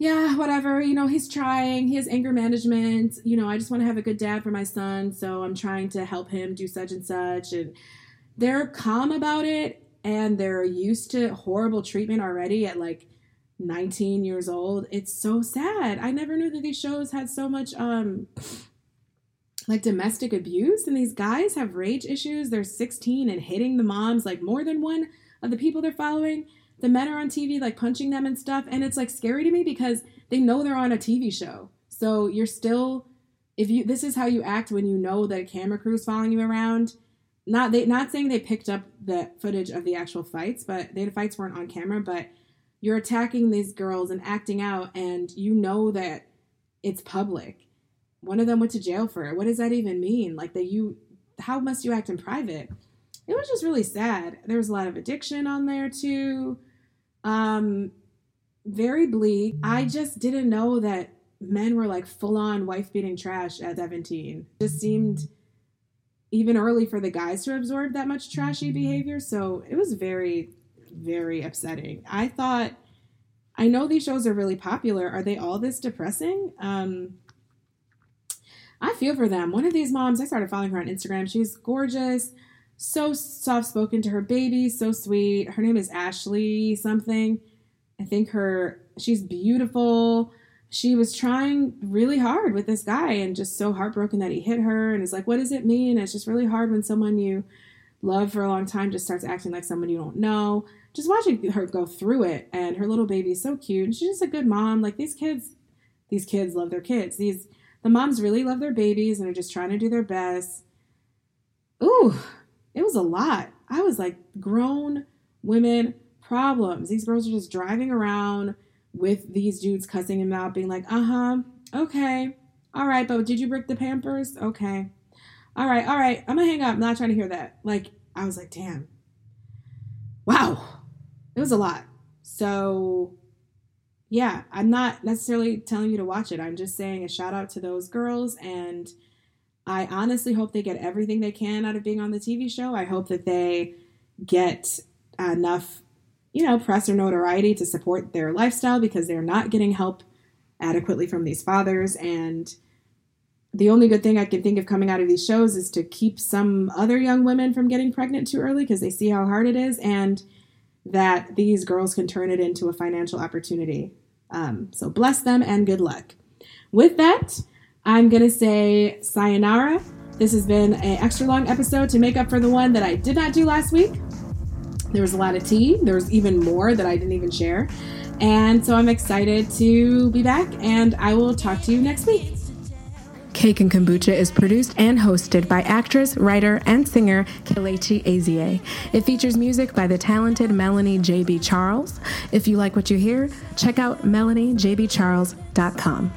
yeah, whatever. You know, he's trying. He has anger management. You know, I just want to have a good dad for my son, so I'm trying to help him do such and such. And they're calm about it and they're used to horrible treatment already at like 19 years old. It's so sad. I never knew that these shows had so much um like domestic abuse and these guys have rage issues. They're 16 and hitting the moms like more than one of the people they're following. The men are on TV like punching them and stuff and it's like scary to me because they know they're on a TV show. So you're still if you this is how you act when you know that a camera crew's following you around not they not saying they picked up the footage of the actual fights, but the fights weren't on camera, but you're attacking these girls and acting out and you know that it's public. One of them went to jail for it. What does that even mean? Like that you how must you act in private? It was just really sad. There was a lot of addiction on there too. Um very bleak. I just didn't know that men were like full on wife beating trash at 17. Just seemed even early for the guys to absorb that much trashy behavior. So it was very, very upsetting. I thought, I know these shows are really popular. Are they all this depressing? Um, I feel for them. One of these moms, I started following her on Instagram. She's gorgeous, so soft spoken to her baby, so sweet. Her name is Ashley something. I think her, she's beautiful she was trying really hard with this guy and just so heartbroken that he hit her and it's like, what does it mean? it's just really hard when someone you love for a long time just starts acting like someone you don't know. Just watching her go through it and her little baby is so cute and she's just a good mom. Like these kids, these kids love their kids. These the moms really love their babies and are just trying to do their best. Ooh, it was a lot. I was like grown women problems. These girls are just driving around with these dudes cussing him out, being like, uh huh, okay, all right, but did you break the Pampers? Okay, all right, all right, I'm gonna hang up. I'm not trying to hear that. Like, I was like, damn, wow, it was a lot. So, yeah, I'm not necessarily telling you to watch it. I'm just saying a shout out to those girls and I honestly hope they get everything they can out of being on the TV show. I hope that they get enough, you know, press or notoriety to support their lifestyle because they're not getting help adequately from these fathers. And the only good thing I can think of coming out of these shows is to keep some other young women from getting pregnant too early because they see how hard it is and that these girls can turn it into a financial opportunity. Um, so bless them and good luck. With that, I'm going to say sayonara. This has been an extra long episode to make up for the one that I did not do last week. There was a lot of tea. There was even more that I didn't even share. And so I'm excited to be back, and I will talk to you next week. Cake and Kombucha is produced and hosted by actress, writer, and singer Kelechi Ezie. It features music by the talented Melanie J.B. Charles. If you like what you hear, check out melaniejbcharles.com.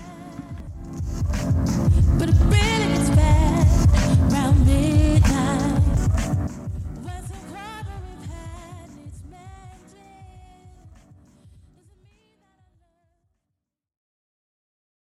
But